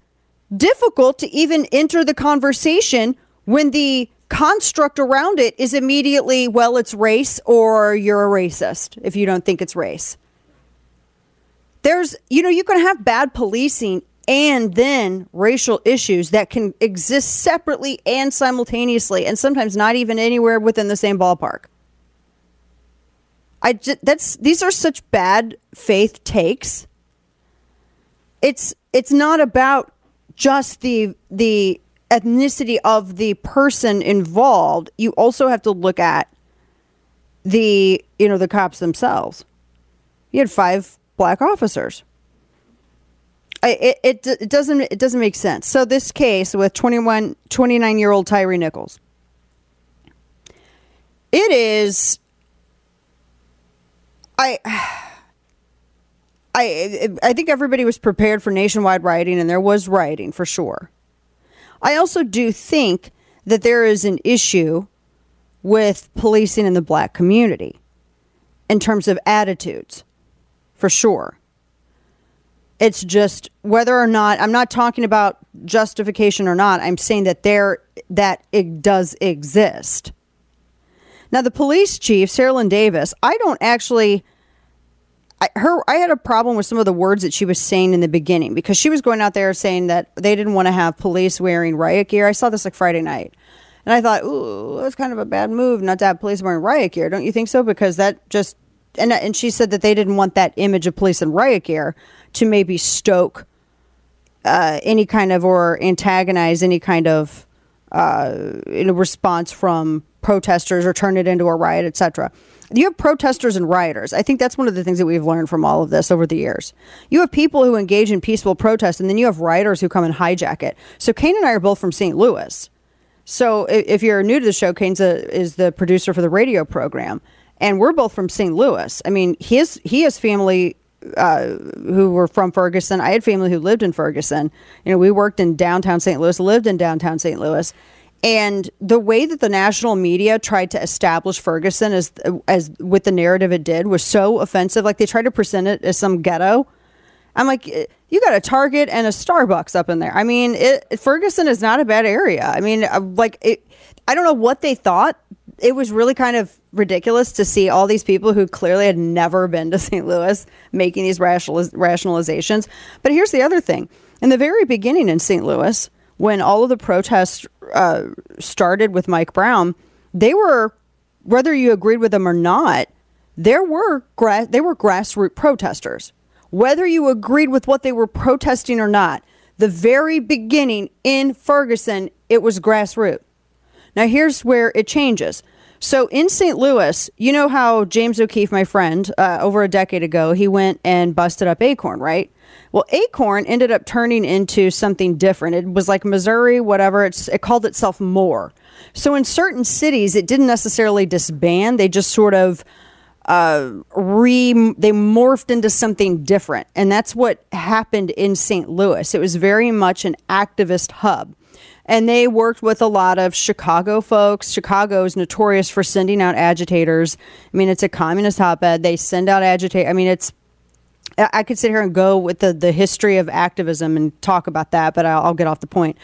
difficult to even enter the conversation when the construct around it is immediately, well, it's race or you're a racist if you don't think it's race. There's, you know, you can have bad policing and then racial issues that can exist separately and simultaneously, and sometimes not even anywhere within the same ballpark. I just, that's these are such bad faith takes. It's it's not about just the the ethnicity of the person involved. You also have to look at the you know the cops themselves. You had five black officers. I, it, it, it doesn't it doesn't make sense. So this case with 21 29 year old Tyre Nichols. It is. I. I I think everybody was prepared for nationwide rioting, and there was rioting for sure. I also do think that there is an issue with policing in the black community in terms of attitudes, for sure. It's just whether or not I'm not talking about justification or not. I'm saying that there that it does exist. Now, the police chief, Cerelyn Davis, I don't actually. I, her, I had a problem with some of the words that she was saying in the beginning because she was going out there saying that they didn't want to have police wearing riot gear. I saw this like Friday night, and I thought, ooh, that's kind of a bad move not to have police wearing riot gear. Don't you think so? Because that just and and she said that they didn't want that image of police in riot gear to maybe stoke uh, any kind of or antagonize any kind of uh, response from protesters or turn it into a riot, etc. You have protesters and rioters. I think that's one of the things that we've learned from all of this over the years. You have people who engage in peaceful protest, and then you have rioters who come and hijack it. So Kane and I are both from St. Louis. So if you're new to the show, Kane's a, is the producer for the radio program, and we're both from St. Louis. I mean, his he has family uh, who were from Ferguson. I had family who lived in Ferguson. You know, we worked in downtown St. Louis, lived in downtown St. Louis. And the way that the national media tried to establish Ferguson as as with the narrative it did was so offensive. Like they tried to present it as some ghetto. I'm like, eh, you got a Target and a Starbucks up in there. I mean, it, Ferguson is not a bad area. I mean, uh, like, it, I don't know what they thought. It was really kind of ridiculous to see all these people who clearly had never been to St. Louis making these rationaliz- rationalizations. But here's the other thing: in the very beginning in St. Louis, when all of the protests uh, started with Mike Brown, they were, whether you agreed with them or not, there were gra- they were grassroots protesters. Whether you agreed with what they were protesting or not, the very beginning in Ferguson, it was grassroots. Now here's where it changes. So in St. Louis, you know how James O'Keefe, my friend, uh, over a decade ago, he went and busted up Acorn, right? Well, Acorn ended up turning into something different. It was like Missouri, whatever. It's it called itself more. So in certain cities, it didn't necessarily disband. They just sort of uh, re they morphed into something different, and that's what happened in St. Louis. It was very much an activist hub, and they worked with a lot of Chicago folks. Chicago is notorious for sending out agitators. I mean, it's a communist hotbed. They send out agitate. I mean, it's I could sit here and go with the, the history of activism and talk about that, but I'll, I'll get off the point.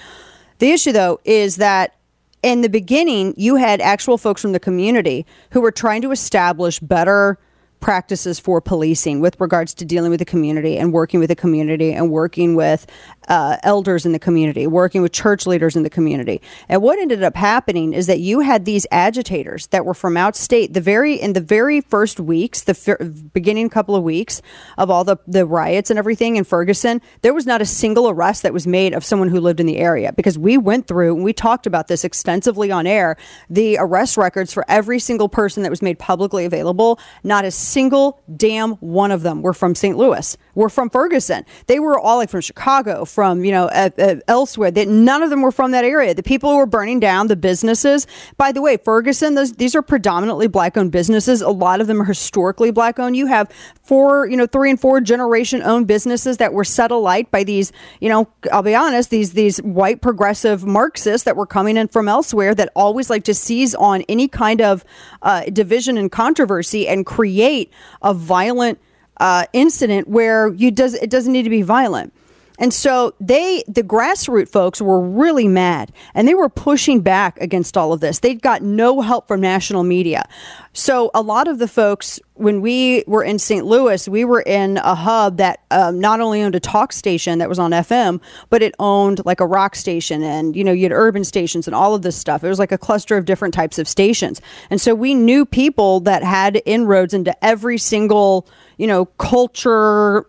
The issue, though, is that in the beginning, you had actual folks from the community who were trying to establish better practices for policing with regards to dealing with the community and working with the community and working with uh, elders in the community, working with church leaders in the community. And what ended up happening is that you had these agitators that were from outstate. The very in the very first weeks, the beginning couple of weeks of all the the riots and everything in Ferguson, there was not a single arrest that was made of someone who lived in the area because we went through and we talked about this extensively on air. The arrest records for every single person that was made publicly available, not a single damn one of them were from St. Louis. Were from Ferguson. They were all like from Chicago, from you know uh, uh, elsewhere. That none of them were from that area. The people who were burning down the businesses. By the way, Ferguson. Those, these are predominantly black-owned businesses. A lot of them are historically black-owned. You have four, you know, three and four generation-owned businesses that were set alight by these, you know, I'll be honest, these these white progressive Marxists that were coming in from elsewhere that always like to seize on any kind of uh, division and controversy and create a violent uh, incident where you does it doesn't need to be violent. And so they, the grassroots folks, were really mad, and they were pushing back against all of this. They got no help from national media. So a lot of the folks, when we were in St. Louis, we were in a hub that um, not only owned a talk station that was on FM, but it owned like a rock station, and you know you had urban stations and all of this stuff. It was like a cluster of different types of stations, and so we knew people that had inroads into every single you know, culture,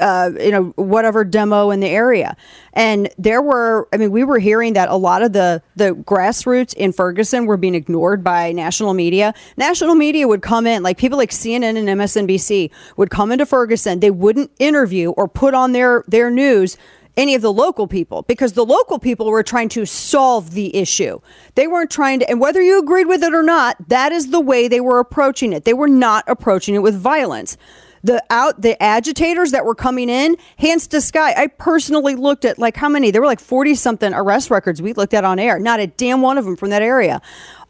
uh, you know, whatever demo in the area. And there were, I mean, we were hearing that a lot of the the grassroots in Ferguson were being ignored by national media. National media would come in, like people like CNN and MSNBC would come into Ferguson. They wouldn't interview or put on their their news any of the local people because the local people were trying to solve the issue. They weren't trying to, and whether you agreed with it or not, that is the way they were approaching it. They were not approaching it with violence. The out the agitators that were coming in, hands to sky. I personally looked at like how many? There were like 40 something arrest records we looked at on air. Not a damn one of them from that area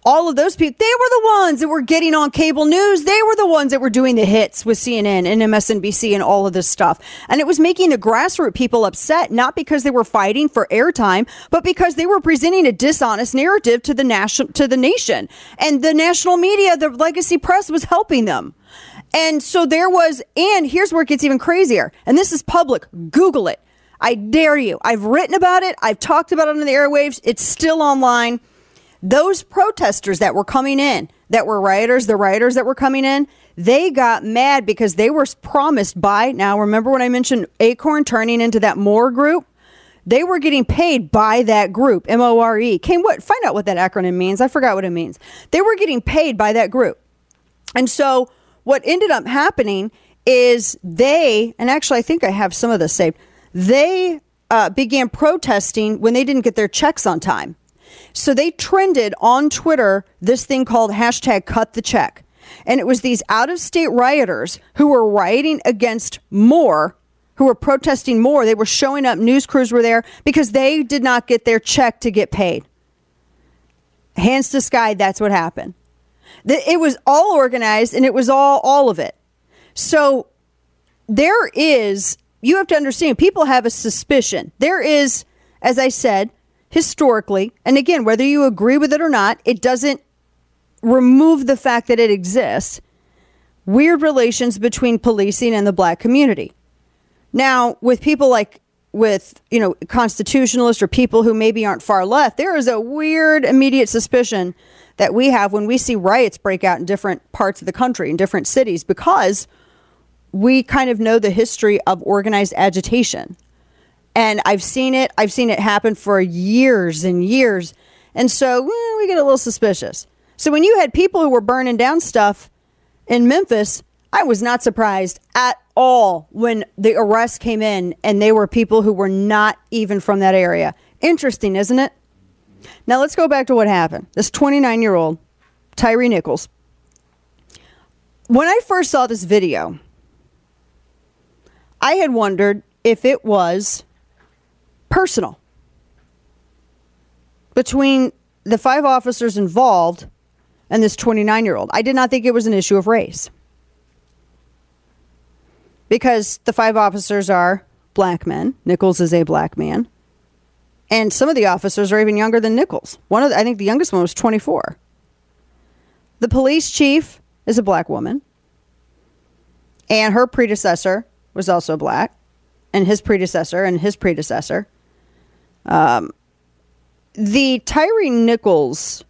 all of those people, they were the ones that were getting on cable news. They were the ones that were doing the hits with CNN and MSNBC and all of this stuff. And it was making the grassroots people upset, not because they were fighting for airtime, but because they were presenting a dishonest narrative to the national, to the nation. And the national media, the legacy press was helping them. And so there was, and here's where it gets even crazier. And this is public. Google it. I dare you. I've written about it. I've talked about it on the airwaves. It's still online those protesters that were coming in, that were rioters, the rioters that were coming in, they got mad because they were promised by, now remember when I mentioned Acorn turning into that More group? They were getting paid by that group, M O R E. Came what? Find out what that acronym means. I forgot what it means. They were getting paid by that group. And so what ended up happening is they, and actually I think I have some of this saved, they uh, began protesting when they didn't get their checks on time. So they trended on Twitter this thing called hashtag cut the check. And it was these out of state rioters who were rioting against more, who were protesting more. They were showing up, news crews were there because they did not get their check to get paid. Hands to sky, that's what happened. It was all organized and it was all all of it. So there is you have to understand people have a suspicion. There is as I said, historically, and again, whether you agree with it or not, it doesn't remove the fact that it exists, weird relations between policing and the black community. Now, with people like with, you know, constitutionalists or people who maybe aren't far left, there is a weird immediate suspicion that we have when we see riots break out in different parts of the country, in different cities, because we kind of know the history of organized agitation. And I've seen it. I've seen it happen for years and years. And so we get a little suspicious. So when you had people who were burning down stuff in Memphis, I was not surprised at all when the arrest came in and they were people who were not even from that area. Interesting, isn't it? Now let's go back to what happened. This 29 year old, Tyre Nichols. When I first saw this video, I had wondered if it was personal between the five officers involved and this 29 year old. I did not think it was an issue of race because the five officers are black men. Nichols is a black man. And some of the officers are even younger than Nichols. One of the, I think the youngest one was 24. The police chief is a black woman. And her predecessor was also black. And his predecessor and his predecessor um, the Tyre Nichols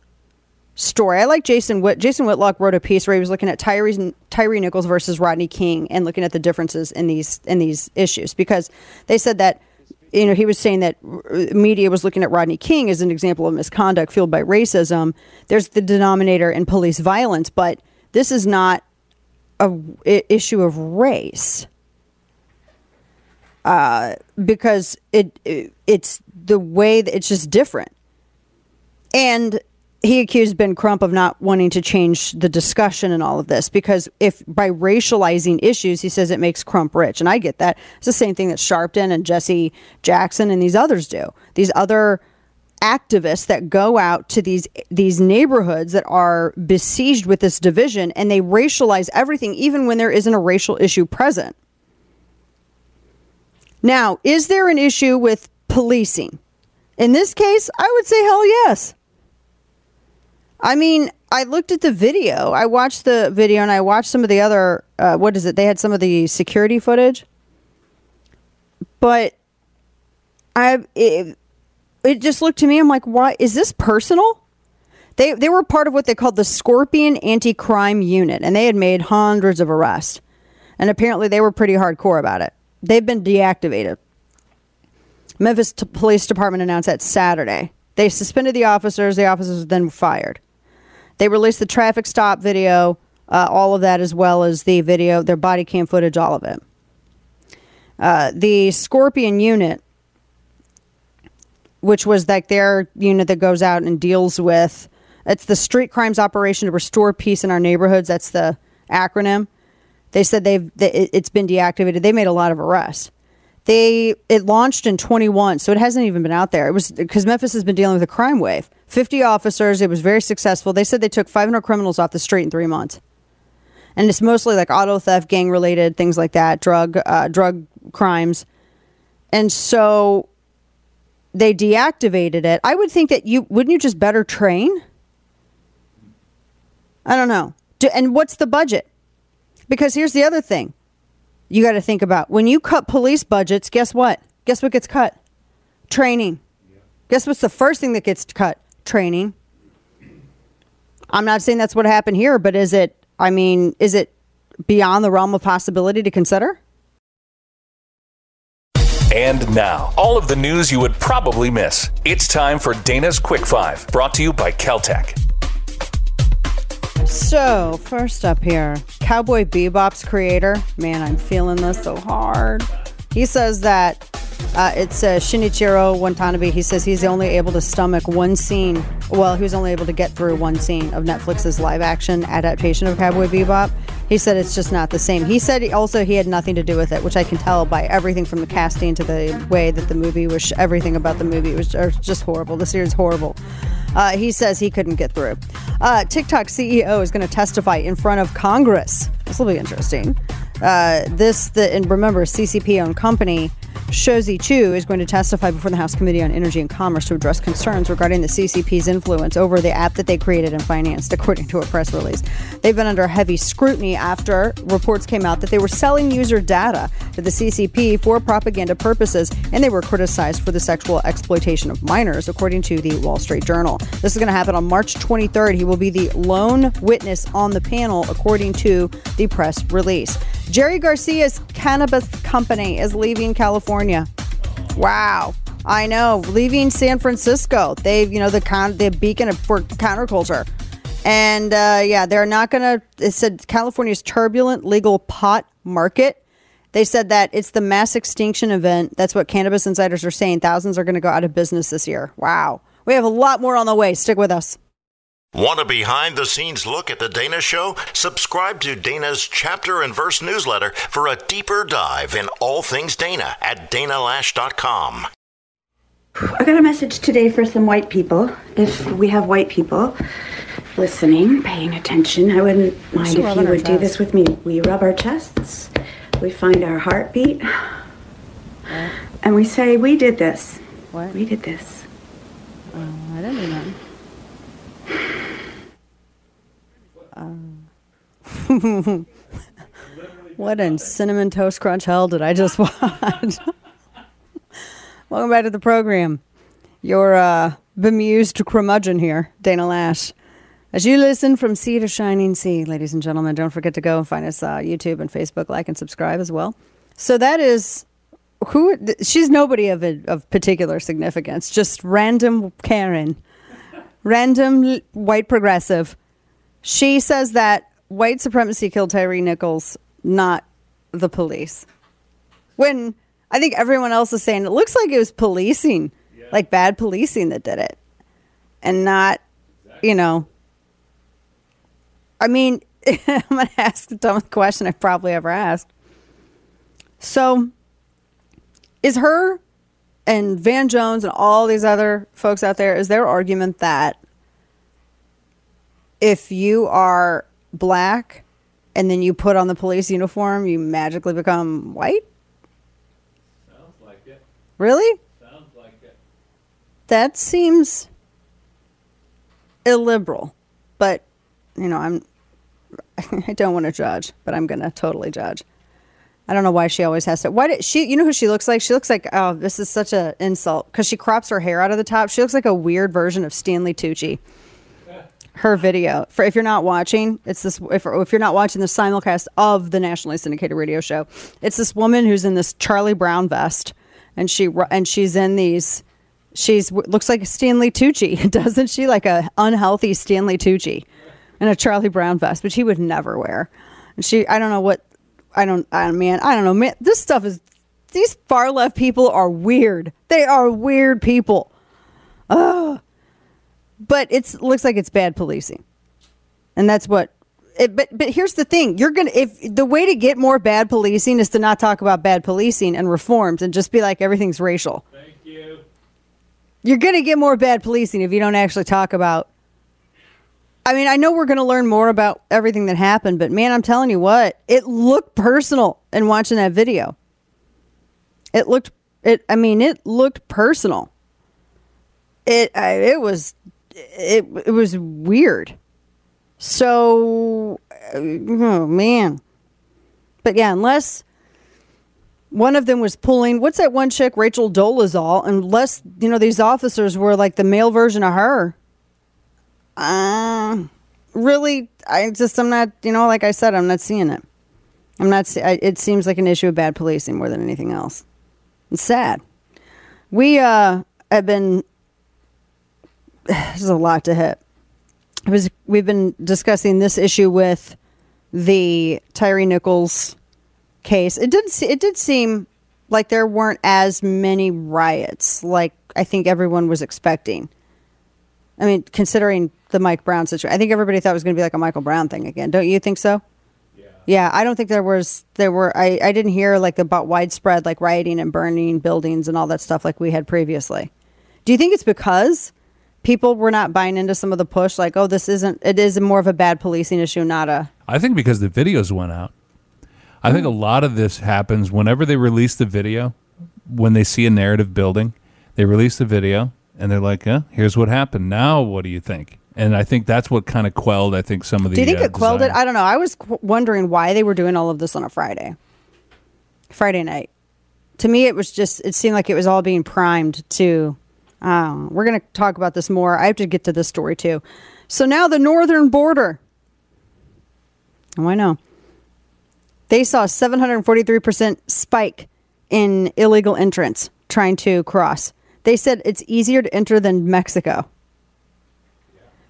story. I like Jason Whit- Jason Whitlock wrote a piece where he was looking at Tyree Tyre Nichols versus Rodney King and looking at the differences in these in these issues because they said that you know he was saying that media was looking at Rodney King as an example of misconduct fueled by racism. There's the denominator in police violence, but this is not a, a issue of race. Uh, because it, it it's the way that it's just different. And he accused Ben Crump of not wanting to change the discussion and all of this because if by racializing issues, he says it makes Crump rich. And I get that. It's the same thing that Sharpton and Jesse Jackson and these others do. These other activists that go out to these these neighborhoods that are besieged with this division and they racialize everything even when there isn't a racial issue present. Now, is there an issue with policing. In this case, I would say hell yes. I mean, I looked at the video. I watched the video and I watched some of the other, uh, what is it? They had some of the security footage. But I, it, it just looked to me, I'm like, why? Is this personal? They, they were part of what they called the Scorpion Anti Crime Unit, and they had made hundreds of arrests. And apparently they were pretty hardcore about it. They've been deactivated. Memphis t- Police Department announced that Saturday. They suspended the officers. The officers then fired. They released the traffic stop video, uh, all of that, as well as the video, their body cam footage, all of it. Uh, the Scorpion unit which was like their unit that goes out and deals with it's the street crimes operation to restore peace in our neighborhoods. That's the acronym. They said they've it- it's been deactivated. They made a lot of arrests. They it launched in 21, so it hasn't even been out there. It was because Memphis has been dealing with a crime wave. 50 officers. It was very successful. They said they took 500 criminals off the street in three months, and it's mostly like auto theft, gang related things like that, drug uh, drug crimes, and so they deactivated it. I would think that you wouldn't you just better train. I don't know. Do, and what's the budget? Because here's the other thing you got to think about when you cut police budgets, guess what? Guess what gets cut? Training. Guess what's the first thing that gets cut? Training. I'm not saying that's what happened here, but is it, I mean, is it beyond the realm of possibility to consider? And now, all of the news you would probably miss. It's time for Dana's Quick Five, brought to you by KelTec. So, first up here, Cowboy Bebop's creator. Man, I'm feeling this so hard. He says that uh, it's uh, Shinichiro Watanabe. He says he's only able to stomach one scene. Well, he was only able to get through one scene of Netflix's live action adaptation of Cowboy Bebop. He said it's just not the same. He said also he had nothing to do with it, which I can tell by everything from the casting to the way that the movie was. Everything about the movie was just horrible. The series horrible. Uh, he says he couldn't get through. Uh, TikTok CEO is going to testify in front of Congress. This will be interesting. Uh, this, the, and remember, CCP owned company Shou Zi Chew is going to testify before the House Committee on Energy and Commerce to address concerns regarding the CCP's influence over the app that they created and financed, according to a press release. They've been under heavy scrutiny after reports came out that they were selling user data to the CCP for propaganda purposes, and they were criticized for the sexual exploitation of minors, according to the Wall Street Journal. This is going to happen on March 23rd. He will be the lone witness on the panel, according to the press release. Jerry Garcia's cannabis company is leaving California. Wow. I know, leaving San Francisco. They've, you know, the con- the beacon of, for counterculture. And uh, yeah, they're not going to. It said California's turbulent legal pot market. They said that it's the mass extinction event. That's what cannabis insiders are saying. Thousands are going to go out of business this year. Wow. We have a lot more on the way. Stick with us. Want a behind the scenes look at the Dana Show? Subscribe to Dana's chapter and verse newsletter for a deeper dive in all things Dana at danaloesch.com. I got a message today for some white people. If we have white people listening, paying attention, I wouldn't mind should if you on our would do this with me. We rub our chests, we find our heartbeat, and we say, We did this. What? We did this. Oh, I didn't do that. Um, what in cinnamon toast crunch hell did I just watch? Welcome back to the program. Your uh, bemused curmudgeon here, Dana Loesch. As you listen from sea to shining sea, ladies and gentlemen, don't forget to go and find us uh, YouTube and Facebook, like and subscribe as well. So that is who she's nobody of a, of particular significance, just random Karen, random white progressive. She says that white supremacy killed Tyre Nichols, not the police. When I think everyone else is saying it looks like it was policing, like bad policing that did it, and not, you know. I mean, I'm going to ask the dumbest question I've probably ever asked. So, is her and Van Jones and all these other folks out there, is their argument that if you are black and then you put on the police uniform, you magically become white? Sounds like it. Really? Sounds like it. That seems illiberal. But, you know, I'm I don't want to judge, but I'm going to totally judge. I don't know why she always has to. Why did she? You know who she looks like? She looks like oh, this is such an insult because she crops her hair out of the top. She looks like a weird version of Stanley Tucci. Her video for if you're not watching, it's this. If, if you're not watching the simulcast of the nationally syndicated radio show, it's this woman who's in this Charlie Brown vest, and she and she's in these. She's looks like Stanley Tucci, doesn't she? Like a unhealthy Stanley Tucci, in a Charlie Brown vest, which he would never wear. And she, I don't know what I don't, I man, I don't know, man. This stuff is, these far left people are weird. They are weird people. but it looks like it's bad policing, and that's what. It, but but here's the thing: you're gonna if the way to get more bad policing is to not talk about bad policing and reforms and just be like everything's racial. Thank you. You're gonna get more bad policing if you don't actually talk about. I mean, I know we're gonna learn more about everything that happened, but man, I'm telling you what, it looked personal in watching that video. It looked it. I mean, it looked personal. It it was it it was weird. So, uh, oh man. But yeah, unless one of them was pulling what's that one chick, Rachel Dolezal, unless you know these officers were like the male version of her. Uh, really, I just I'm not you know like I said I'm not seeing it. I'm not. se- I, it seems like an issue of bad policing more than anything else. It's sad. We uh have been. There's a lot to hit. It was we've been discussing this issue with the Tyre Nichols case. It did it did seem like there weren't as many riots like I think everyone was expecting. I mean, considering the Mike Brown situation, I think everybody thought it was going to be like a Michael Brown thing again. Don't you think so? Yeah, yeah, I don't think there was there were I, I didn't hear like about widespread like rioting and burning buildings and all that stuff like we had previously. Do you think it's because people were not buying into some of the push like oh this isn't it is more of a bad policing issue not a I think because the videos went out. I think a lot of this happens whenever they release the video, when they see a narrative building, they release the video and they're like, "Yeah, here's what happened. Now, what do you think?" And I think that's what kind of quelled. I think some of the. Do you think uh, it quelled desire. it? I don't know. I was qu- wondering why they were doing all of this on a Friday. Friday night. To me, it was just, it seemed like it was all being primed to. Uh, we're going to talk about this more. I have to get to this story too. So now the northern border. Oh, I know. They saw a 743% spike in illegal entrants trying to cross. They said it's easier to enter than Mexico.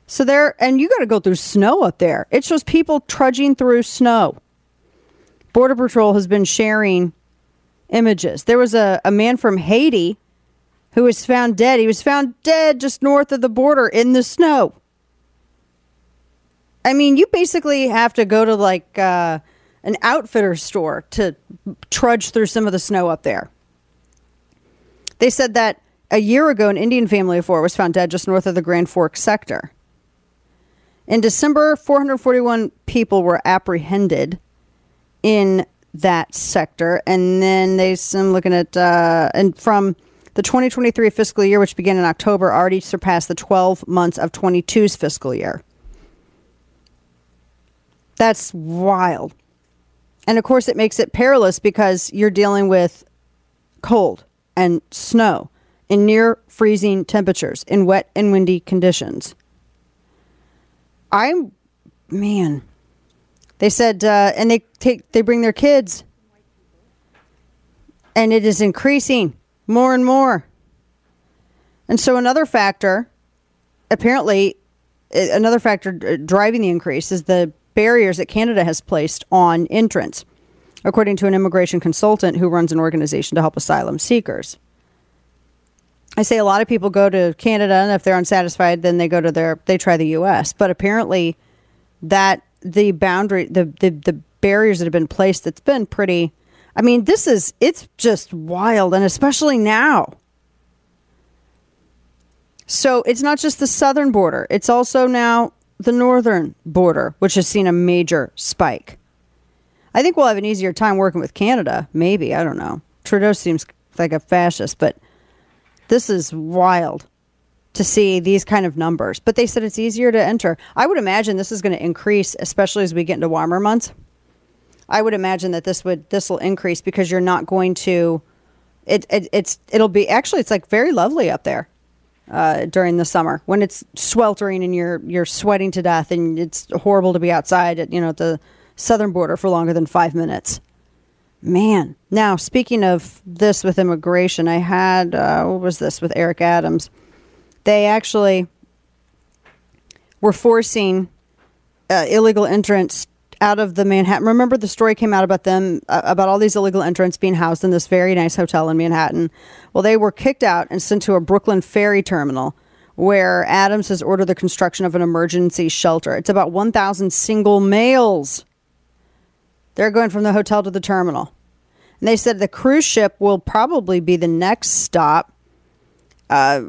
So there, and you got to go through snow up there. It shows people trudging through snow. Border Patrol has been sharing images. There was a, a man from Haiti who was found dead. He was found dead just north of the border in the snow. I mean, you basically have to go to like uh, an outfitter store to trudge through some of the snow up there. They said that a year ago, an Indian family of four was found dead just north of the Grand Forks sector. In December, 441 people were apprehended in that sector. And then they, I'm looking at, uh, and from the 2023 fiscal year, which began in October, already surpassed the 12 months of 22's fiscal year. That's wild. And of course, it makes it perilous because you're dealing with cold and snow in near freezing temperatures in wet and windy conditions. I'm, man. They said, uh, and they take, they bring their kids, and it is increasing more and more. And so another factor, apparently, uh, another factor driving the increase is the barriers that Canada has placed on entrance, according to an immigration consultant who runs an organization to help asylum seekers. I say a lot of people go to Canada, and if they're unsatisfied, then they go to their they try the U.S. But apparently, that the boundary, the the, the barriers that have been placed, it's been pretty. I mean, this is it's just wild, and especially now. So it's not just the southern border; it's also now the northern border, which has seen a major spike. I think we'll have an easier time working with Canada. Maybe I don't know. Trudeau seems like a fascist, but this is wild to see these kind of numbers. But they said it's easier to enter. I would imagine this is going to increase, especially as we get into warmer months. I would imagine that this would this will increase because you're not going to. It, it it's it'll be actually it's like very lovely up there uh, during the summer when it's sweltering and you're you're sweating to death and it's horrible to be outside at you know the southern border for longer than five minutes. Man, now speaking of this with immigration, I had uh, what was this with Eric Adams? They actually were forcing uh, illegal entrants out of the Manhattan. Remember the story came out about them uh, about all these illegal entrants being housed in this very nice hotel in Manhattan. Well, they were kicked out and sent to a Brooklyn ferry terminal where Adams has ordered the construction of an emergency shelter. It's about 1,000 single males. They're going from the hotel to the terminal. And they said the cruise ship will probably be the next stop. Uh,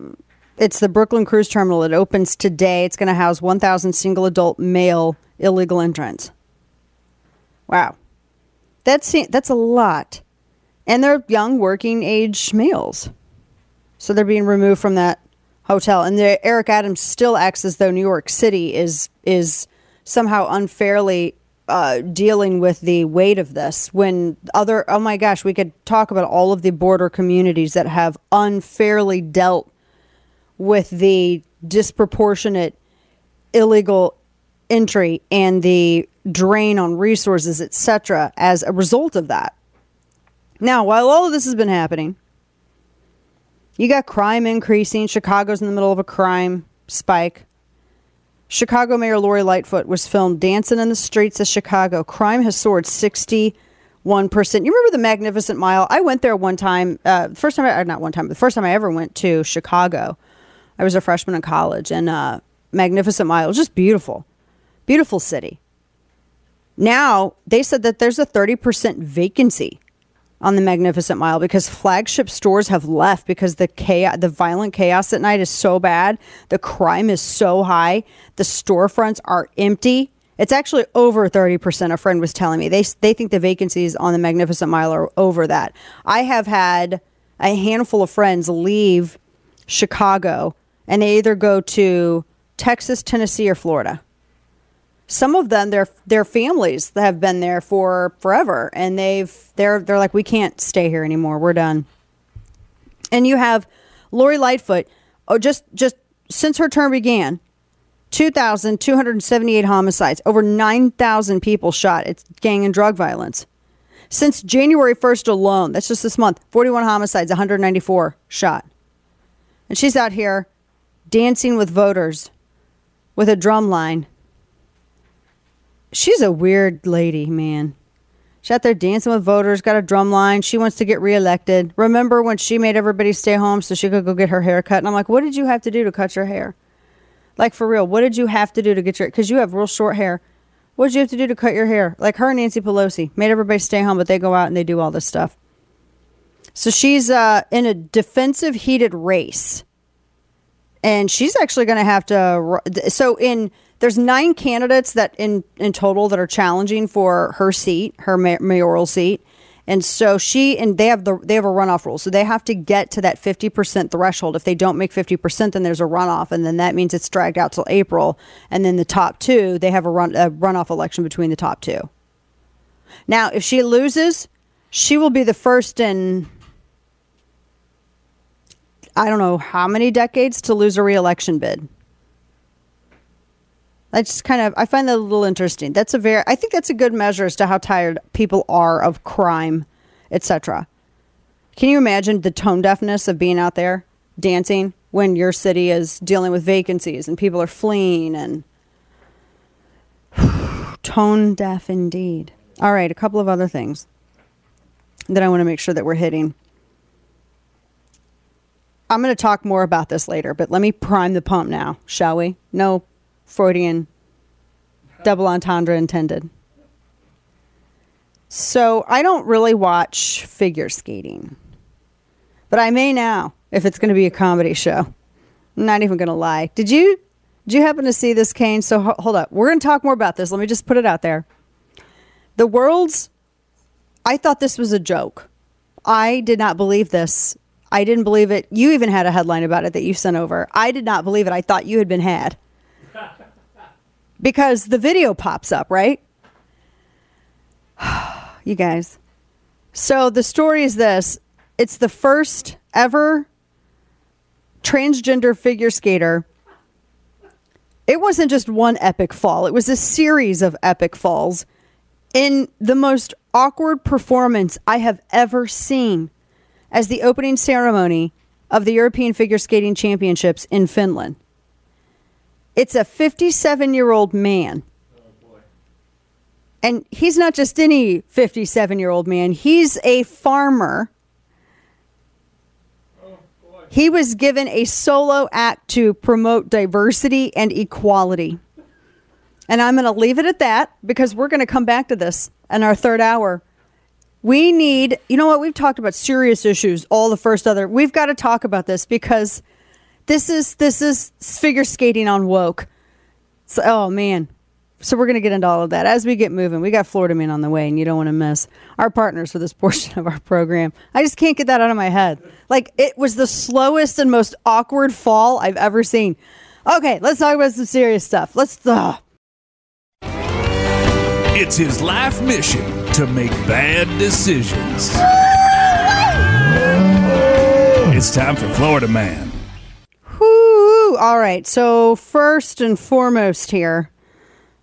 it's the Brooklyn Cruise Terminal. It opens today. It's going to house 1,000 single adult male illegal entrants. Wow. That's, that's a lot. And they're young, working age males. So they're being removed from that hotel. And Eric Adams still acts as though New York City is is somehow unfairly uh, dealing with the weight of this. When other, oh my gosh, we could talk about all of the border communities that have unfairly dealt with the disproportionate illegal entry and the drain on resources, etc., as a result of that. Now, while all of this has been happening, you got crime increasing. Chicago's in the middle of a crime spike. Chicago Mayor Lori Lightfoot was filmed dancing in the streets of Chicago. Crime has soared 61%. You remember the Magnificent Mile? I went there one time, uh, first time, I, not one time, but the first time I ever went to Chicago. I was a freshman in college, and uh, Magnificent Mile was just beautiful. Beautiful city. Now, they said that there's a 30% vacancy on the Magnificent Mile because flagship stores have left because the chaos, the violent chaos at night is so bad. The crime is so high. The storefronts are empty. It's actually over 30%. A friend was telling me they, they think the vacancies on the Magnificent Mile are over that. I have had a handful of friends leave Chicago and they either go to Texas, Tennessee, or Florida some of them their their families have been there for forever and they've they're they're like we can't stay here anymore. We're done. And you have lori lightfoot. Oh just just since her term began 2278 homicides over 9000 people shot. It's gang and drug violence. Since january 1st alone that's just this month 41 homicides 194 shot. And she's out here dancing with voters with a drum line she's a weird lady, man. She's out there dancing with voters, got a drum line. She wants to get reelected. Remember when she made everybody stay home so she could go get her hair cut? And I'm like, what did you have to do to cut your hair? Like for real, what did you have to do to get your? Because you have real short hair. What did you have to do to cut your hair? Like her, and Nancy Pelosi made everybody stay home, but they go out and they do all this stuff. So she's uh, in a defensive heated race, and she's actually going to have to. So in there's nine candidates that in in total that are challenging for her seat, her mayoral seat. And so she and they have the they have a runoff rule. So they have to get to that 50% threshold. If they don't make 50%, then there's a runoff and then that means it's dragged out till April. And then the top 2, they have a run a runoff election between the top 2. Now, if she loses, she will be the first in I don't know how many decades to lose a reelection bid. I just kind of I find that a little interesting. That's a very I think that's a good measure as to how tired people are of crime, etc. Can you imagine the tone deafness of being out there dancing when your city is dealing with vacancies and people are fleeing and tone deaf indeed. All right, a couple of other things that I want to make sure that we're hitting. I'm going to talk more about this later, but let me prime the pump now, shall we? No Freudian double entendre intended. So I don't really watch figure skating, but I may now if it's going to be a comedy show. I'm not even going to lie. Did you did you happen to see this, Kane? So ho- hold up, we're going to talk more about this. Let me just put it out there. The world's. I thought this was a joke. I did not believe this. I didn't believe it. You even had a headline about it that you sent over. I did not believe it. I thought you had been had because the video pops up, right? you guys. So the story is this it's the first ever transgender figure skater. It wasn't just one epic fall, it was a series of epic falls in the most awkward performance I have ever seen as the opening ceremony of the European Figure Skating Championships in Finland. It's a 57 year old man. And he's not just any 57 year old man, he's a farmer. He was given a solo act to promote diversity and equality. And I'm going to leave it at that because we're going to come back to this in our third hour. We need, you know what? We've talked about serious issues all the first other. We've got to talk about this because this is this is figure skating on woke. So, oh man. So we're going to get into all of that as we get moving. We got Florida Man on the way, and you don't want to miss our partners for this portion of our program. I just can't get that out of my head. Like it was the slowest and most awkward fall I've ever seen. Okay, let's talk about some serious stuff. Let's. Uh, It's his life mission to make bad decisions. It's time for Florida Man. All right. So first and foremost here,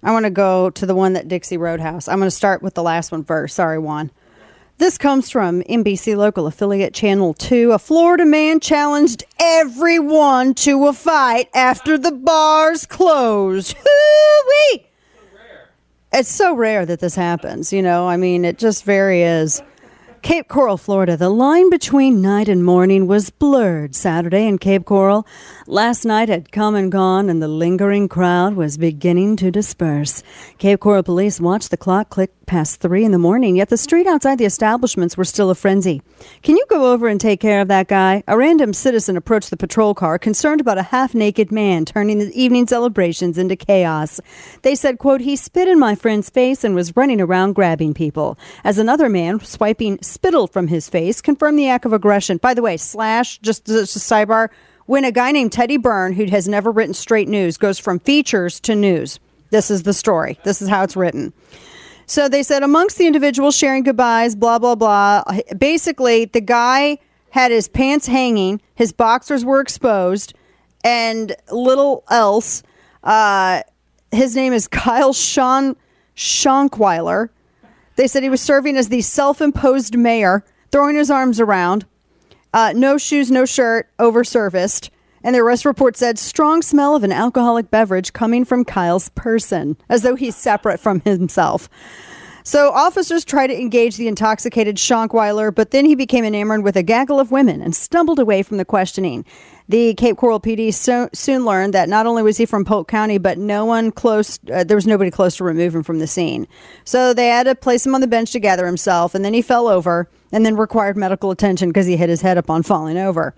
I want to go to the one that Dixie Roadhouse. I'm going to start with the last one first. Sorry, Juan. This comes from NBC local affiliate Channel 2. A Florida man challenged everyone to a fight after the bars closed. Woo-wee! It's so rare that this happens, you know. I mean, it just very is. Cape Coral, Florida. The line between night and morning was blurred Saturday in Cape Coral. Last night had come and gone, and the lingering crowd was beginning to disperse. Cape Coral police watched the clock click past three in the morning, yet the street outside the establishments were still a frenzy. Can you go over and take care of that guy? A random citizen approached the patrol car, concerned about a half naked man turning the evening celebrations into chaos. They said, quote, he spit in my friend's face and was running around grabbing people. As another man, swiping spittle from his face, confirmed the act of aggression. By the way, slash, just, just a sidebar, when a guy named Teddy Byrne, who has never written straight news, goes from features to news. This is the story. This is how it's written. So they said amongst the individuals sharing goodbyes, blah, blah, blah. Basically, the guy had his pants hanging, his boxers were exposed, and little else. Uh, his name is Kyle Sean Schonkweiler. They said he was serving as the self imposed mayor, throwing his arms around. Uh, no shoes, no shirt, overserviced. And the arrest report said strong smell of an alcoholic beverage coming from Kyle's person, as though he's separate from himself. So officers tried to engage the intoxicated Schonkweiler, but then he became enamored with a gaggle of women and stumbled away from the questioning. The Cape Coral PD so, soon learned that not only was he from Polk County, but no one close, uh, there was nobody close to remove him from the scene. So they had to place him on the bench to gather himself, and then he fell over and then required medical attention because he hit his head upon falling over.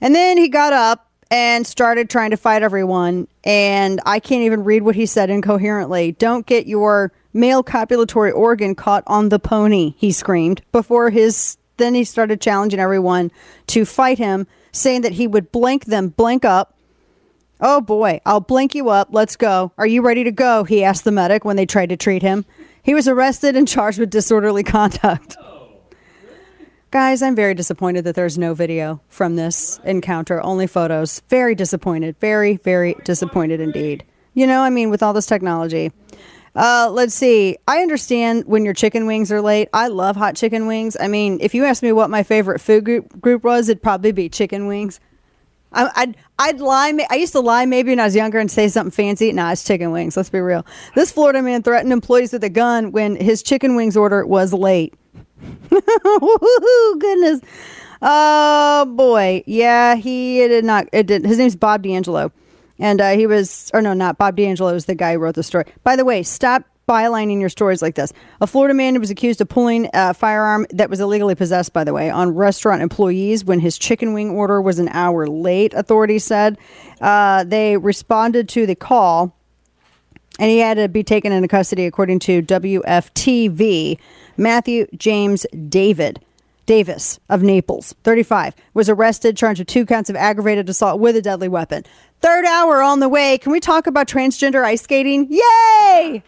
And then he got up and started trying to fight everyone. And I can't even read what he said incoherently. Don't get your male copulatory organ caught on the pony, he screamed. Before his, then he started challenging everyone to fight him, saying that he would blink them, blink up. Oh boy, I'll blink you up. Let's go. Are you ready to go? He asked the medic when they tried to treat him. He was arrested and charged with disorderly conduct. Guys, I'm very disappointed that there's no video from this encounter, only photos. Very disappointed. Very, very disappointed indeed. You know, I mean, with all this technology. Uh, let's see. I understand when your chicken wings are late. I love hot chicken wings. I mean, if you asked me what my favorite food group, group was, it'd probably be chicken wings. I, I'd I'd lie. I used to lie maybe when I was younger and say something fancy. Nah, it's chicken wings. Let's be real. This Florida man threatened employees with a gun when his chicken wings order was late. Goodness. Oh boy. Yeah, he did not it did his name's Bob D'Angelo. And uh, he was or no, not Bob D'Angelo is the guy who wrote the story. By the way, stop bylining your stories like this. A Florida man was accused of pulling a firearm that was illegally possessed, by the way, on restaurant employees when his chicken wing order was an hour late, authorities said. Uh, they responded to the call and he had to be taken into custody according to WFTV. Matthew James David Davis of Naples, 35, was arrested, charged with two counts of aggravated assault with a deadly weapon. Third hour on the way. Can we talk about transgender ice skating? Yay!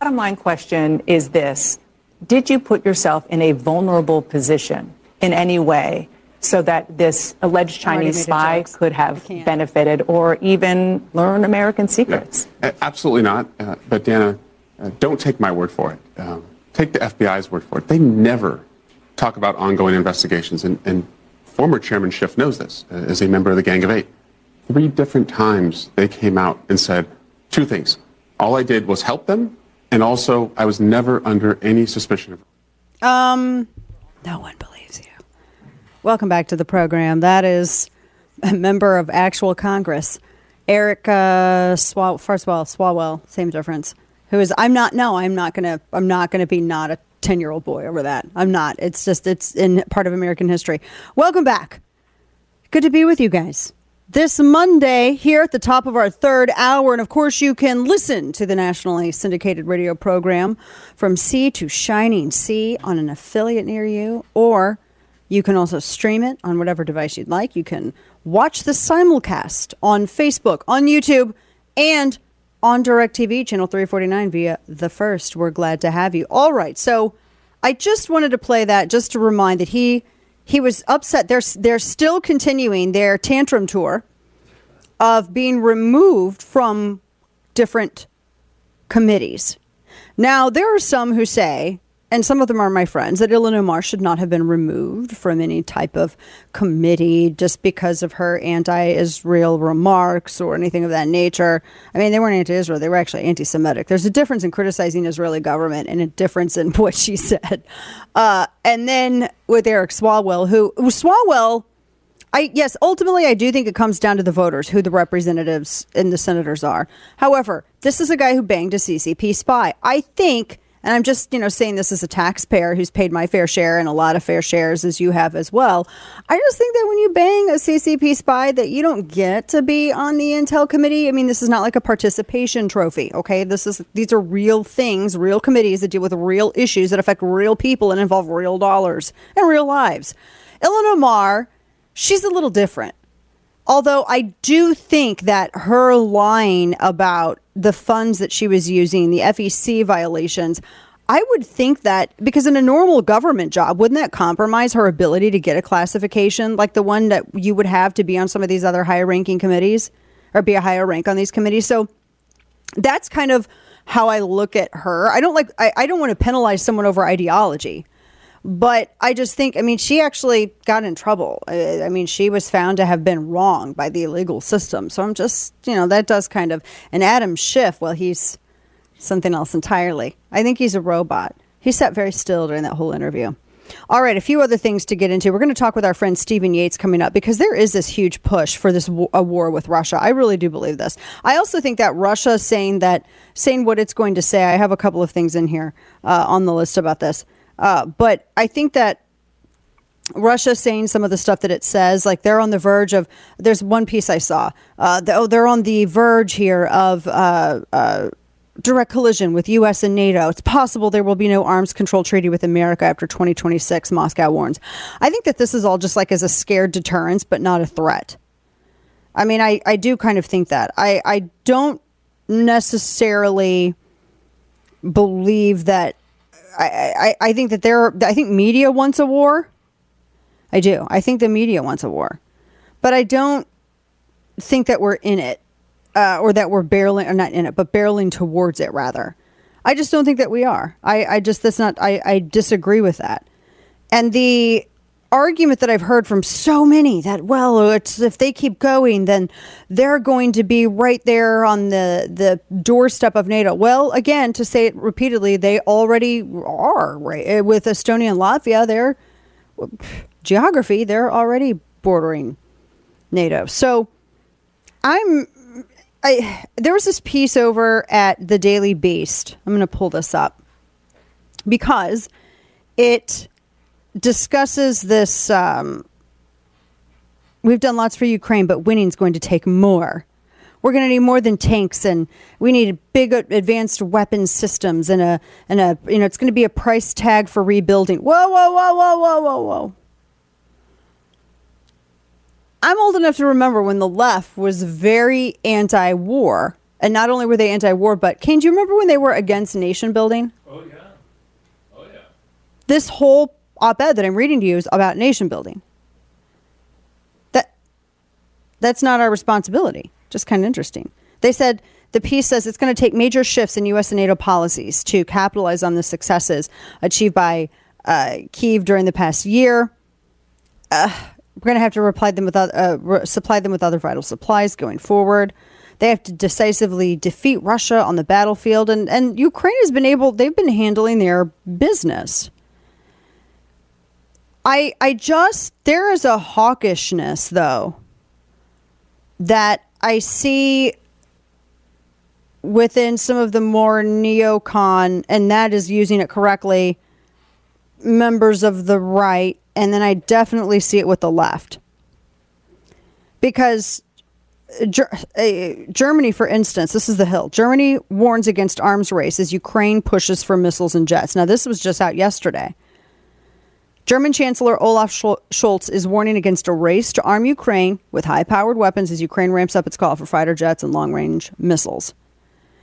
Bottom line question is this Did you put yourself in a vulnerable position in any way so that this alleged Chinese spy could have benefited or even learn American secrets? A- Absolutely not. Uh, but Dana, uh, don't take my word for it. Um, take the FBI's word for it. They never talk about ongoing investigations, and, and former Chairman Schiff knows this uh, as a member of the Gang of Eight. Three different times they came out and said two things. All I did was help them, and also I was never under any suspicion of. Um, no one believes you. Welcome back to the program. That is a member of actual Congress, Eric uh, Swal- Farswell, Swalwell, same difference. Who is? I'm not. No, I'm not gonna. I'm not gonna be not a ten year old boy over that. I'm not. It's just. It's in part of American history. Welcome back. Good to be with you guys. This Monday, here at the top of our third hour, and of course, you can listen to the nationally syndicated radio program from sea to shining sea on an affiliate near you, or you can also stream it on whatever device you'd like. You can watch the simulcast on Facebook, on YouTube, and on DirecTV, channel 349 via The First. We're glad to have you. All right, so I just wanted to play that just to remind that he he was upset. They're they're still continuing their tantrum tour of being removed from different committees. Now there are some who say, and some of them are my friends, that Ilhan Omar should not have been removed from any type of committee just because of her anti-Israel remarks or anything of that nature. I mean, they weren't anti-Israel; they were actually anti-Semitic. There's a difference in criticizing Israeli government and a difference in what she said. Uh, and then with Eric Swalwell, who Swalwell. I yes, ultimately I do think it comes down to the voters, who the representatives and the senators are. However, this is a guy who banged a CCP spy. I think, and I'm just you know saying this as a taxpayer who's paid my fair share and a lot of fair shares as you have as well. I just think that when you bang a CCP spy, that you don't get to be on the Intel committee. I mean, this is not like a participation trophy. Okay, this is these are real things, real committees that deal with real issues that affect real people and involve real dollars and real lives. Ilhan Omar she's a little different. Although I do think that her line about the funds that she was using, the FEC violations, I would think that because in a normal government job, wouldn't that compromise her ability to get a classification like the one that you would have to be on some of these other higher ranking committees or be a higher rank on these committees? So that's kind of how I look at her. I don't like, I, I don't want to penalize someone over ideology. But I just think, I mean, she actually got in trouble. I, I mean, she was found to have been wrong by the legal system. So I'm just, you know, that does kind of. And Adam Schiff, well, he's something else entirely. I think he's a robot. He sat very still during that whole interview. All right, a few other things to get into. We're going to talk with our friend Stephen Yates coming up because there is this huge push for this w- a war with Russia. I really do believe this. I also think that Russia saying that saying what it's going to say. I have a couple of things in here uh, on the list about this. Uh, but I think that Russia saying some of the stuff that it says, like they're on the verge of. There's one piece I saw. Uh, the, oh, they're on the verge here of uh, uh, direct collision with U.S. and NATO. It's possible there will be no arms control treaty with America after 2026. Moscow warns. I think that this is all just like as a scared deterrence, but not a threat. I mean, I, I do kind of think that. I, I don't necessarily believe that I, I, I think that there. I think media wants a war. I do. I think the media wants a war, but I don't think that we're in it, uh, or that we're barreling, or not in it, but barreling towards it. Rather, I just don't think that we are. I, I just that's not. I, I disagree with that, and the argument that I've heard from so many that well it's if they keep going then they're going to be right there on the the doorstep of NATO. Well, again, to say it repeatedly, they already are right Eh, with Estonia and Latvia. They're geography, they're already bordering NATO. So I'm I there was this piece over at the Daily Beast. I'm going to pull this up because it discusses this. Um, we've done lots for Ukraine, but winning's going to take more. We're going to need more than tanks, and we need big advanced weapon systems, and a and a you know it's going to be a price tag for rebuilding. Whoa, whoa, whoa, whoa, whoa, whoa, whoa. I'm old enough to remember when the left was very anti-war, and not only were they anti-war, but Kane, do you remember when they were against nation building? Oh yeah, oh yeah. This whole op-ed that I'm reading to you is about nation building. That that's not our responsibility. Just kind of interesting. They said the piece says it's going to take major shifts in U.S. and NATO policies to capitalize on the successes achieved by uh, Kiev during the past year. Uh, we're going to have to reply them with uh, re- supply them with other vital supplies going forward. They have to decisively defeat Russia on the battlefield, and, and Ukraine has been able. They've been handling their business. I I just there is a hawkishness though that I see within some of the more neocon, and that is using it correctly, members of the right, and then I definitely see it with the left. Because Ger- uh, Germany, for instance, this is the Hill. Germany warns against arms race as Ukraine pushes for missiles and jets. Now, this was just out yesterday. German Chancellor Olaf Scholz is warning against a race to arm Ukraine with high powered weapons as Ukraine ramps up its call for fighter jets and long range missiles.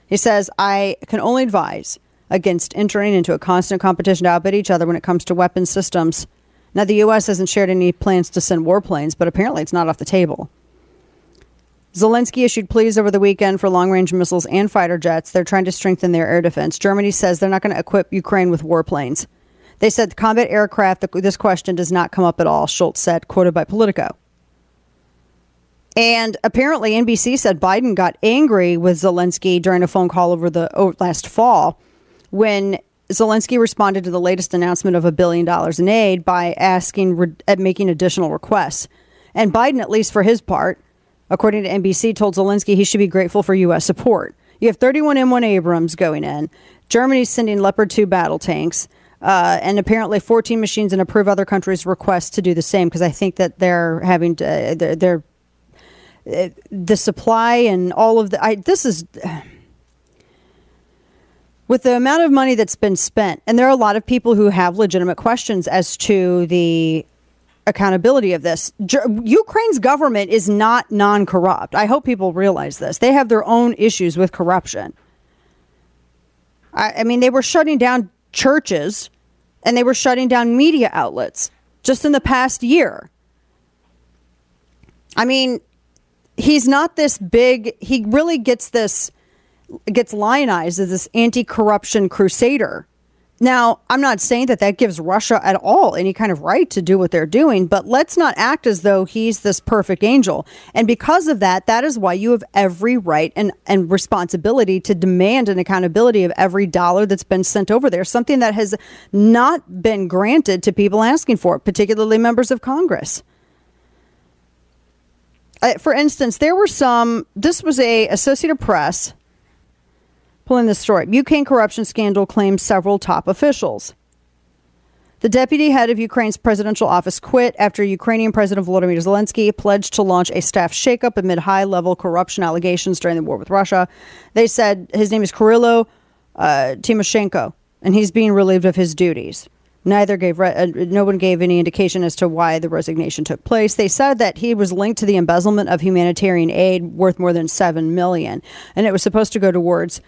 He says, I can only advise against entering into a constant competition to outbid each other when it comes to weapons systems. Now, the U.S. hasn't shared any plans to send warplanes, but apparently it's not off the table. Zelensky issued pleas over the weekend for long range missiles and fighter jets. They're trying to strengthen their air defense. Germany says they're not going to equip Ukraine with warplanes. They said the combat aircraft, this question does not come up at all, Scholz said, quoted by Politico. And apparently, NBC said Biden got angry with Zelensky during a phone call over the over last fall when Zelensky responded to the latest announcement of a billion dollars in aid by asking, at making additional requests. And Biden, at least for his part, according to NBC, told Zelensky he should be grateful for U.S. support. You have 31 M1 Abrams going in. Germany's sending Leopard 2 battle tanks. Uh, and apparently 14 machines and approve other countries' requests to do the same because I think that they're having to, uh, they're, they're uh, the supply and all of the. I, this is with the amount of money that's been spent, and there are a lot of people who have legitimate questions as to the accountability of this. Ukraine's government is not non corrupt. I hope people realize this. They have their own issues with corruption. I, I, mean, they were shutting down churches and they were shutting down media outlets just in the past year. I mean, he's not this big, he really gets this, gets lionized as this anti corruption crusader now, I'm not saying that that gives Russia at all any kind of right to do what they're doing, but let's not act as though he's this perfect angel. And because of that, that is why you have every right and, and responsibility to demand an accountability of every dollar that's been sent over there, something that has not been granted to people asking for it, particularly members of Congress. Uh, for instance, there were some, this was a Associated Press Pulling this story Ukraine corruption scandal claims several top officials. The deputy head of Ukraine's presidential office quit after Ukrainian President Volodymyr Zelensky pledged to launch a staff shakeup amid high level corruption allegations during the war with Russia. They said his name is Kyrylo uh, Timoshenko, and he's being relieved of his duties. Neither gave re- uh, no one gave any indication as to why the resignation took place. They said that he was linked to the embezzlement of humanitarian aid worth more than seven million, and it was supposed to go towards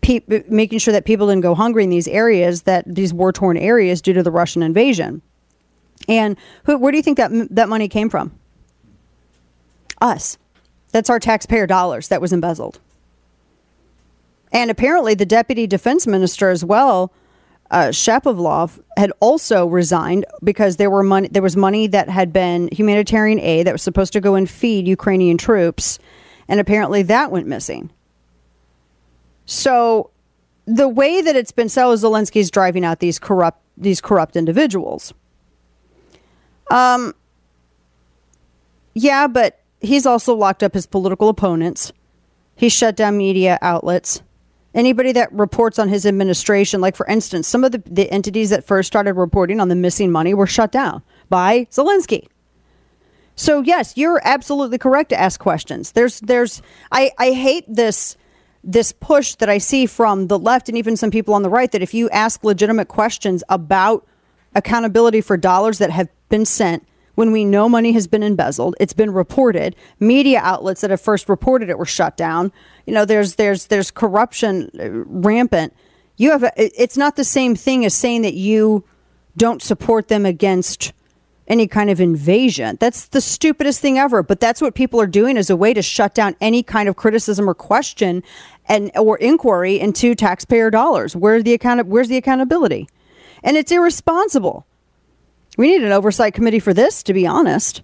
pe- making sure that people didn't go hungry in these areas, that these war torn areas due to the Russian invasion. And who, where do you think that that money came from? Us. That's our taxpayer dollars that was embezzled. And apparently, the deputy defense minister as well, uh, Shapovalov, had also resigned because there were money. There was money that had been humanitarian aid that was supposed to go and feed Ukrainian troops, and apparently that went missing. So the way that it's been so Zelensky's driving out these corrupt these corrupt individuals. Um yeah, but he's also locked up his political opponents. He shut down media outlets. Anybody that reports on his administration, like for instance, some of the, the entities that first started reporting on the missing money were shut down by Zelensky. So yes, you're absolutely correct to ask questions. There's there's I, I hate this this push that I see from the left and even some people on the right that if you ask legitimate questions about accountability for dollars that have been sent when we know money has been embezzled, it's been reported. Media outlets that have first reported it were shut down. You know, there's there's there's corruption uh, rampant. You have a, it's not the same thing as saying that you don't support them against any kind of invasion. That's the stupidest thing ever. But that's what people are doing as a way to shut down any kind of criticism or question and or inquiry into taxpayer dollars. Where's the account? Where's the accountability? And it's irresponsible. We need an oversight committee for this, to be honest.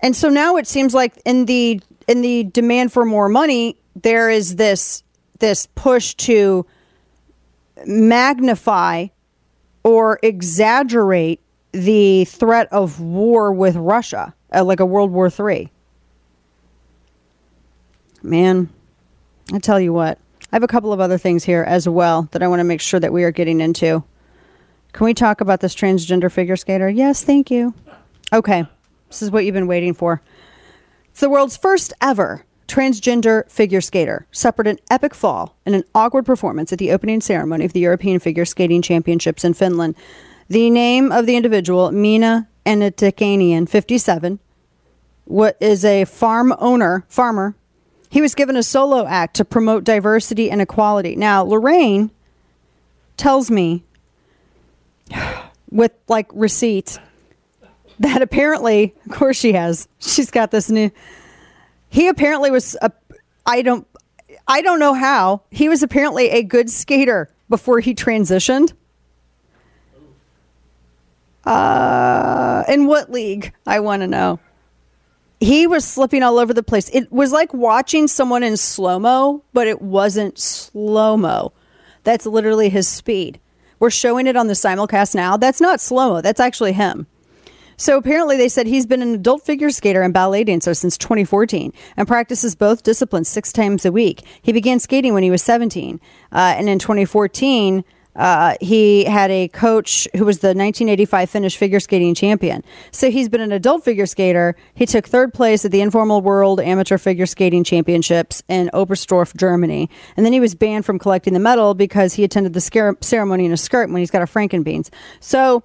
And so now it seems like in the in the demand for more money, there is this this push to magnify or exaggerate the threat of war with Russia, uh, like a World War III. Man, I tell you what, I have a couple of other things here as well that I want to make sure that we are getting into. Can we talk about this transgender figure skater? Yes, thank you. Okay, this is what you've been waiting for. It's the world's first ever transgender figure skater suffered an epic fall in an awkward performance at the opening ceremony of the European Figure Skating Championships in Finland. The name of the individual, Mina Enitikanian, 57, what is a farm owner, farmer. He was given a solo act to promote diversity and equality. Now, Lorraine tells me with like receipts that apparently, of course, she has. She's got this new. He apparently was a. I don't. I don't know how he was apparently a good skater before he transitioned. Uh, in what league? I want to know. He was slipping all over the place. It was like watching someone in slow mo, but it wasn't slow mo. That's literally his speed. We're showing it on the simulcast now. That's not slow mo. That's actually him. So apparently, they said he's been an adult figure skater and ballet dancer since 2014 and practices both disciplines six times a week. He began skating when he was 17. Uh, and in 2014, uh, he had a coach who was the 1985 Finnish figure skating champion. So he's been an adult figure skater. He took third place at the Informal World Amateur Figure Skating Championships in Oberstdorf, Germany. And then he was banned from collecting the medal because he attended the ceremony in a skirt when he's got a Frankenbeans. So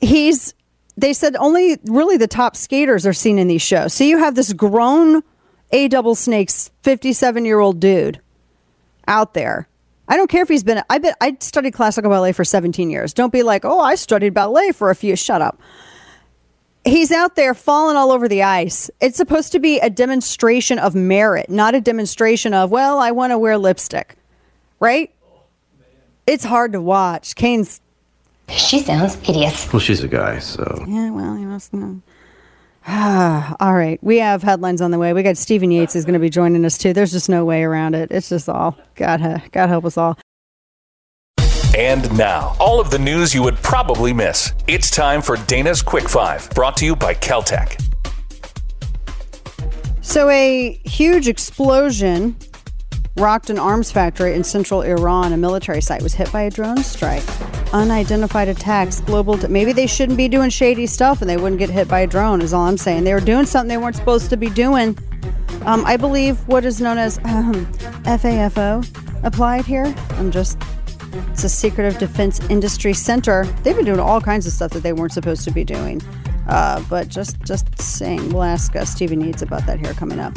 he's they said only really the top skaters are seen in these shows. So you have this grown A double snakes 57 year old dude out there. I don't care if he's been I bet I studied classical ballet for 17 years. Don't be like, "Oh, I studied ballet for a few." Shut up. He's out there falling all over the ice. It's supposed to be a demonstration of merit, not a demonstration of, "Well, I want to wear lipstick." Right? It's hard to watch. Kane's She sounds hideous. Well, she's a guy, so. Yeah, well, you must know. all right. We have headlines on the way. We got Stephen Yates is going to be joining us too. There's just no way around it. It's just all God, uh, God help us all. And now, all of the news you would probably miss. It's time for Dana's Quick Five, brought to you by KelTec. So, a huge explosion rocked an arms factory in central Iran. A military site was hit by a drone strike. Unidentified attacks, global. T- Maybe they shouldn't be doing shady stuff and they wouldn't get hit by a drone, is all I'm saying. They were doing something they weren't supposed to be doing. Um, I believe what is known as um, FAFO applied here. I'm just. It's a Secretive Defense Industry Center. They've been doing all kinds of stuff that they weren't supposed to be doing. Uh, but just just saying, we'll ask uh, Stephen Needs about that here coming up.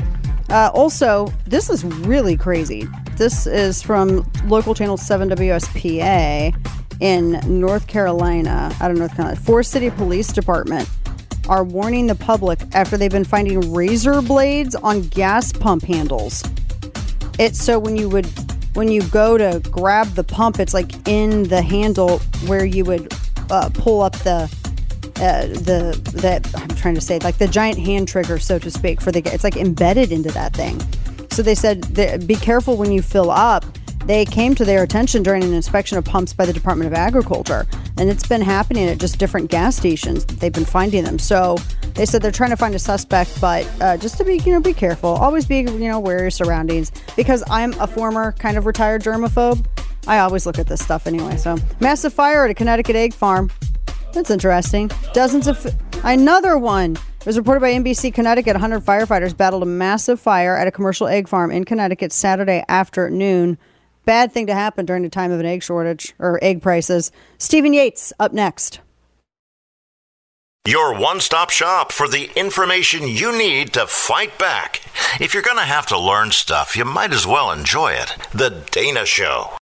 Uh, also, this is really crazy. This is from local channel 7 WSPA in North Carolina. I don't know, kind of Forest City Police Department are warning the public after they've been finding razor blades on gas pump handles. It's so when you would when you go to grab the pump, it's like in the handle where you would uh, pull up the uh, the that I'm trying to say like the giant hand trigger, so to speak, for the it's like embedded into that thing. So they said be careful when you fill up. They came to their attention during an inspection of pumps by the Department of Agriculture, and it's been happening at just different gas stations. They've been finding them. So they said they're trying to find a suspect, but uh, just to be you know be careful. Always be you know aware of your surroundings because I'm a former kind of retired germaphobe. I always look at this stuff anyway. So massive fire at a Connecticut egg farm. That's interesting. Dozens of another one it was reported by NBC Connecticut. 100 firefighters battled a massive fire at a commercial egg farm in Connecticut Saturday afternoon. Bad thing to happen during the time of an egg shortage or egg prices. Stephen Yates up next. Your one stop shop for the information you need to fight back. If you're going to have to learn stuff, you might as well enjoy it. The Dana Show.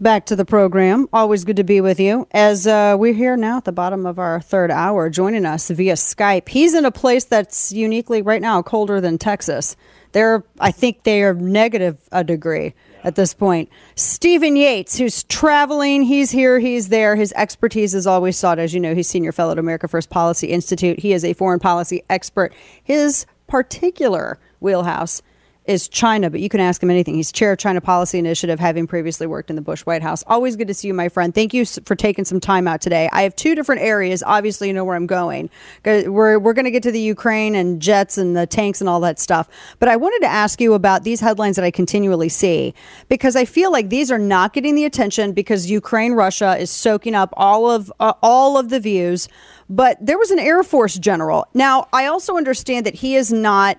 Back to the program. Always good to be with you. As uh, we're here now at the bottom of our third hour, joining us via Skype. He's in a place that's uniquely right now colder than Texas. They're, I think, they are negative a degree at this point. Stephen Yates, who's traveling, he's here, he's there. His expertise is always sought. As you know, he's senior fellow at America First Policy Institute. He is a foreign policy expert. His particular wheelhouse is China, but you can ask him anything. He's chair of China Policy Initiative, having previously worked in the Bush White House. Always good to see you, my friend. Thank you for taking some time out today. I have two different areas. Obviously, you know where I'm going. We're, we're going to get to the Ukraine and jets and the tanks and all that stuff. But I wanted to ask you about these headlines that I continually see because I feel like these are not getting the attention because Ukraine, Russia is soaking up all of uh, all of the views. But there was an Air Force general. Now, I also understand that he is not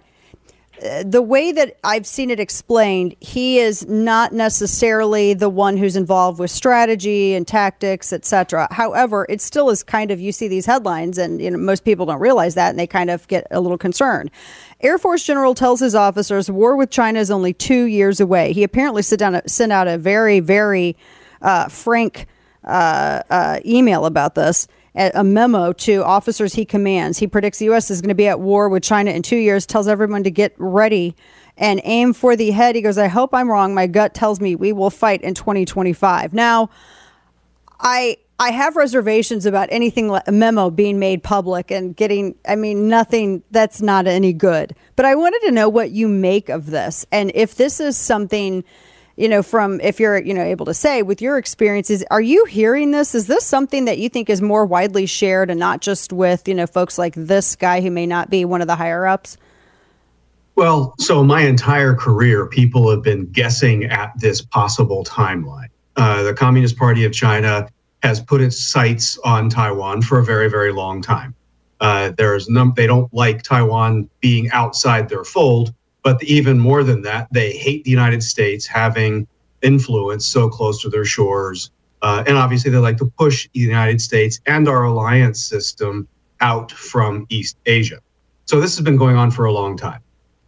the way that I've seen it explained, he is not necessarily the one who's involved with strategy and tactics, etc. However, it still is kind of you see these headlines, and you know most people don't realize that, and they kind of get a little concerned. Air Force General tells his officers war with China is only two years away. He apparently sent down sent out a very very uh, frank uh, uh, email about this a memo to officers he commands. He predicts the U.S. is going to be at war with China in two years, tells everyone to get ready and aim for the head. He goes, I hope I'm wrong. My gut tells me we will fight in 2025. Now, I. I have reservations about anything like a memo being made public and getting, I mean, nothing that's not any good. But I wanted to know what you make of this and if this is something you know, from if you're, you know, able to say with your experiences, are you hearing this? Is this something that you think is more widely shared and not just with, you know, folks like this guy who may not be one of the higher ups? Well, so my entire career, people have been guessing at this possible timeline. Uh, the Communist Party of China has put its sights on Taiwan for a very, very long time. Uh, there's num- they don't like Taiwan being outside their fold, but even more than that, they hate the United States having influence so close to their shores. Uh, and obviously, they like to push the United States and our alliance system out from East Asia. So this has been going on for a long time.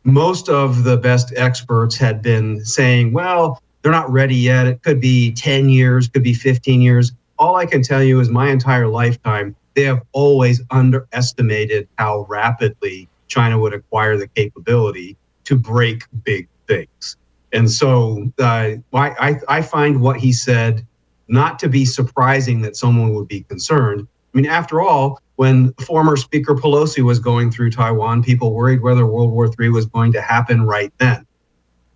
Most of the best experts had been saying, well, they're not ready yet. It could be 10 years, could be 15 years. All I can tell you is my entire lifetime, they have always underestimated how rapidly China would acquire the capability to break big things. And so uh, I, I find what he said not to be surprising that someone would be concerned. I mean, after all, when former Speaker Pelosi was going through Taiwan, people worried whether World War III was going to happen right then.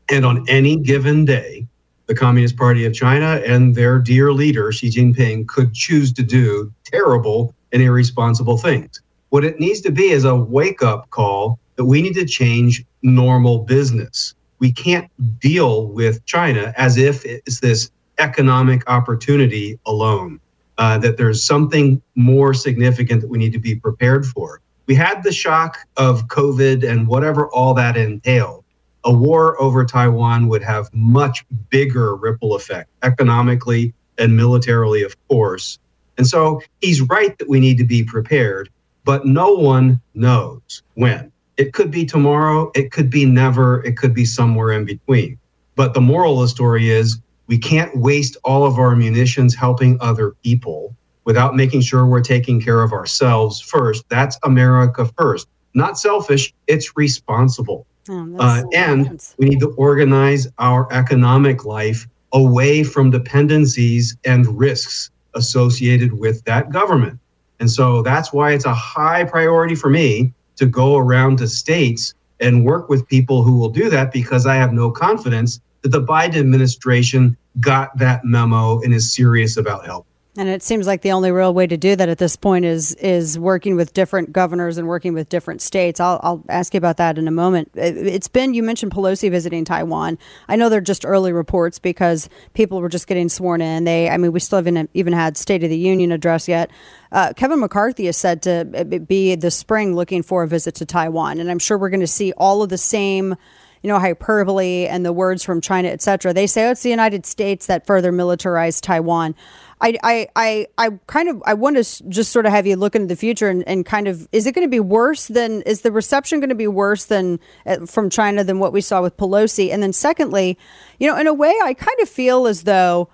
And on any given day, the Communist Party of China and their dear leader, Xi Jinping, could choose to do terrible and irresponsible things. What it needs to be is a wake up call that we need to change normal business. We can't deal with China as if it's this economic opportunity alone, uh, that there's something more significant that we need to be prepared for. We had the shock of COVID and whatever all that entailed. A war over Taiwan would have much bigger ripple effect economically and militarily, of course. And so he's right that we need to be prepared, but no one knows when. It could be tomorrow, it could be never, it could be somewhere in between. But the moral of the story is we can't waste all of our munitions helping other people without making sure we're taking care of ourselves first. That's America first. Not selfish, it's responsible. Uh, and we need to organize our economic life away from dependencies and risks associated with that government. And so that's why it's a high priority for me to go around to states and work with people who will do that because I have no confidence that the Biden administration got that memo and is serious about help. And it seems like the only real way to do that at this point is is working with different governors and working with different states. I'll, I'll ask you about that in a moment. It, it's been you mentioned Pelosi visiting Taiwan. I know they're just early reports because people were just getting sworn in. They, I mean, we still haven't even had State of the Union address yet. Uh, Kevin McCarthy is said to be this spring looking for a visit to Taiwan, and I'm sure we're going to see all of the same you know, hyperbole and the words from China, et cetera. They say, oh, it's the United States that further militarized Taiwan. I, I, I, I kind of, I want to just sort of have you look into the future and, and kind of, is it going to be worse than, is the reception going to be worse than uh, from China than what we saw with Pelosi? And then secondly, you know, in a way, I kind of feel as though,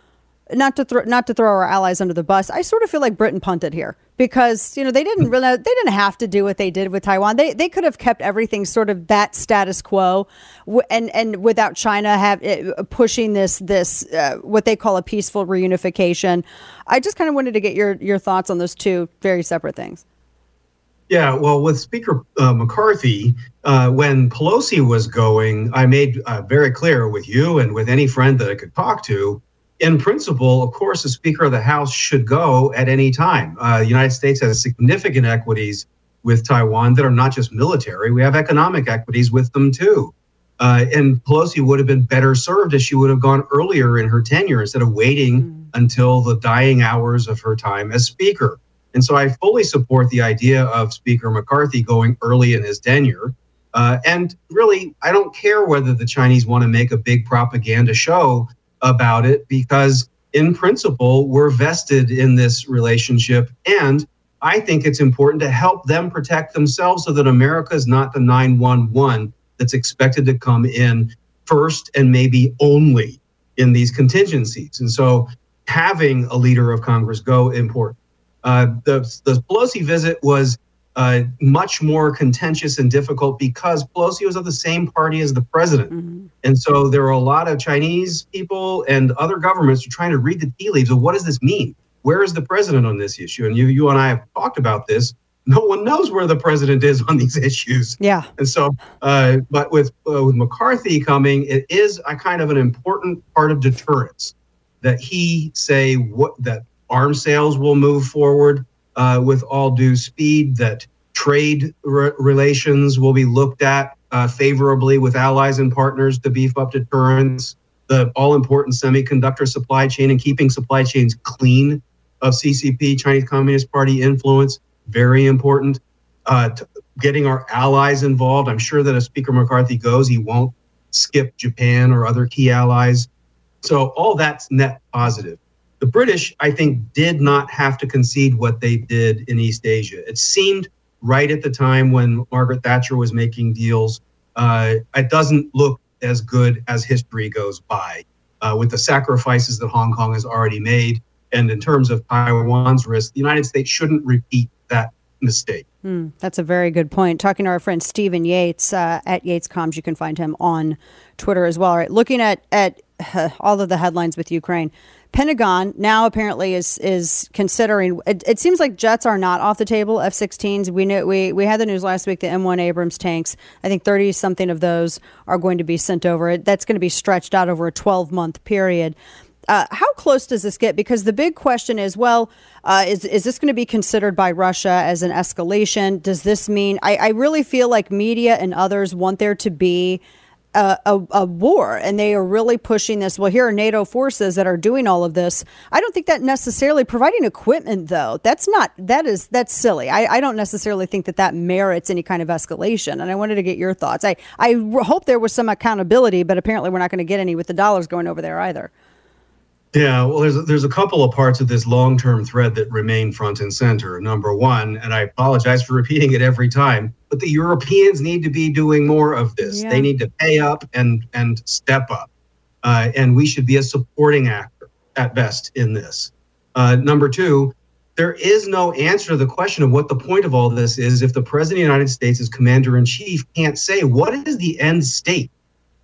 not to throw not to throw our allies under the bus. I sort of feel like Britain punted here because you know they didn't really they didn't have to do what they did with Taiwan. They they could have kept everything sort of that status quo, and and without China have uh, pushing this this uh, what they call a peaceful reunification. I just kind of wanted to get your your thoughts on those two very separate things. Yeah, well, with Speaker uh, McCarthy, uh, when Pelosi was going, I made uh, very clear with you and with any friend that I could talk to. In principle, of course, the Speaker of the House should go at any time. Uh, the United States has significant equities with Taiwan that are not just military, we have economic equities with them too. Uh, and Pelosi would have been better served if she would have gone earlier in her tenure instead of waiting until the dying hours of her time as Speaker. And so I fully support the idea of Speaker McCarthy going early in his tenure. Uh, and really, I don't care whether the Chinese want to make a big propaganda show about it because, in principle, we're vested in this relationship. And I think it's important to help them protect themselves so that America is not the 911 that's expected to come in first and maybe only in these contingencies. And so having a leader of Congress go important. Uh, the, the Pelosi visit was uh, much more contentious and difficult because Pelosi was of the same party as the president. And so there are a lot of Chinese people and other governments are trying to read the tea leaves of what does this mean? Where is the president on this issue? And you, you and I have talked about this. No one knows where the president is on these issues. Yeah. And so, uh, but with uh, with McCarthy coming, it is a kind of an important part of deterrence that he say what that arms sales will move forward uh, with all due speed, that trade re- relations will be looked at uh, favorably with allies and partners to beef up deterrence, the all important semiconductor supply chain and keeping supply chains clean of CCP, Chinese Communist Party influence, very important. Uh, getting our allies involved. I'm sure that if Speaker McCarthy goes, he won't skip Japan or other key allies. So all that's net positive. The British, I think, did not have to concede what they did in East Asia. It seemed right at the time when Margaret Thatcher was making deals. Uh, it doesn't look as good as history goes by uh, with the sacrifices that Hong Kong has already made. And in terms of Taiwan's risk, the United States shouldn't repeat that mistake. Hmm, that's a very good point. Talking to our friend Stephen Yates uh, at Yates Comms, you can find him on Twitter as well. All right, looking at at all of the headlines with Ukraine, Pentagon now apparently is is considering. It, it seems like jets are not off the table. F-16s. We knew we we had the news last week. The M1 Abrams tanks. I think thirty something of those are going to be sent over. That's going to be stretched out over a twelve month period. Uh, how close does this get? Because the big question is, well, uh, is is this going to be considered by Russia as an escalation? Does this mean? I, I really feel like media and others want there to be a, a, a, war, and they are really pushing this. Well, here are NATO forces that are doing all of this. I don't think that necessarily providing equipment, though. That's not that is that's silly. I, I don't necessarily think that that merits any kind of escalation. And I wanted to get your thoughts. I I hope there was some accountability, but apparently we're not going to get any with the dollars going over there either. Yeah, well, there's there's a couple of parts of this long-term thread that remain front and center. Number one, and I apologize for repeating it every time, but the Europeans need to be doing more of this. Yeah. They need to pay up and and step up, uh, and we should be a supporting actor at best in this. Uh, number two, there is no answer to the question of what the point of all this is if the president of the United States, as commander in chief, can't say what is the end state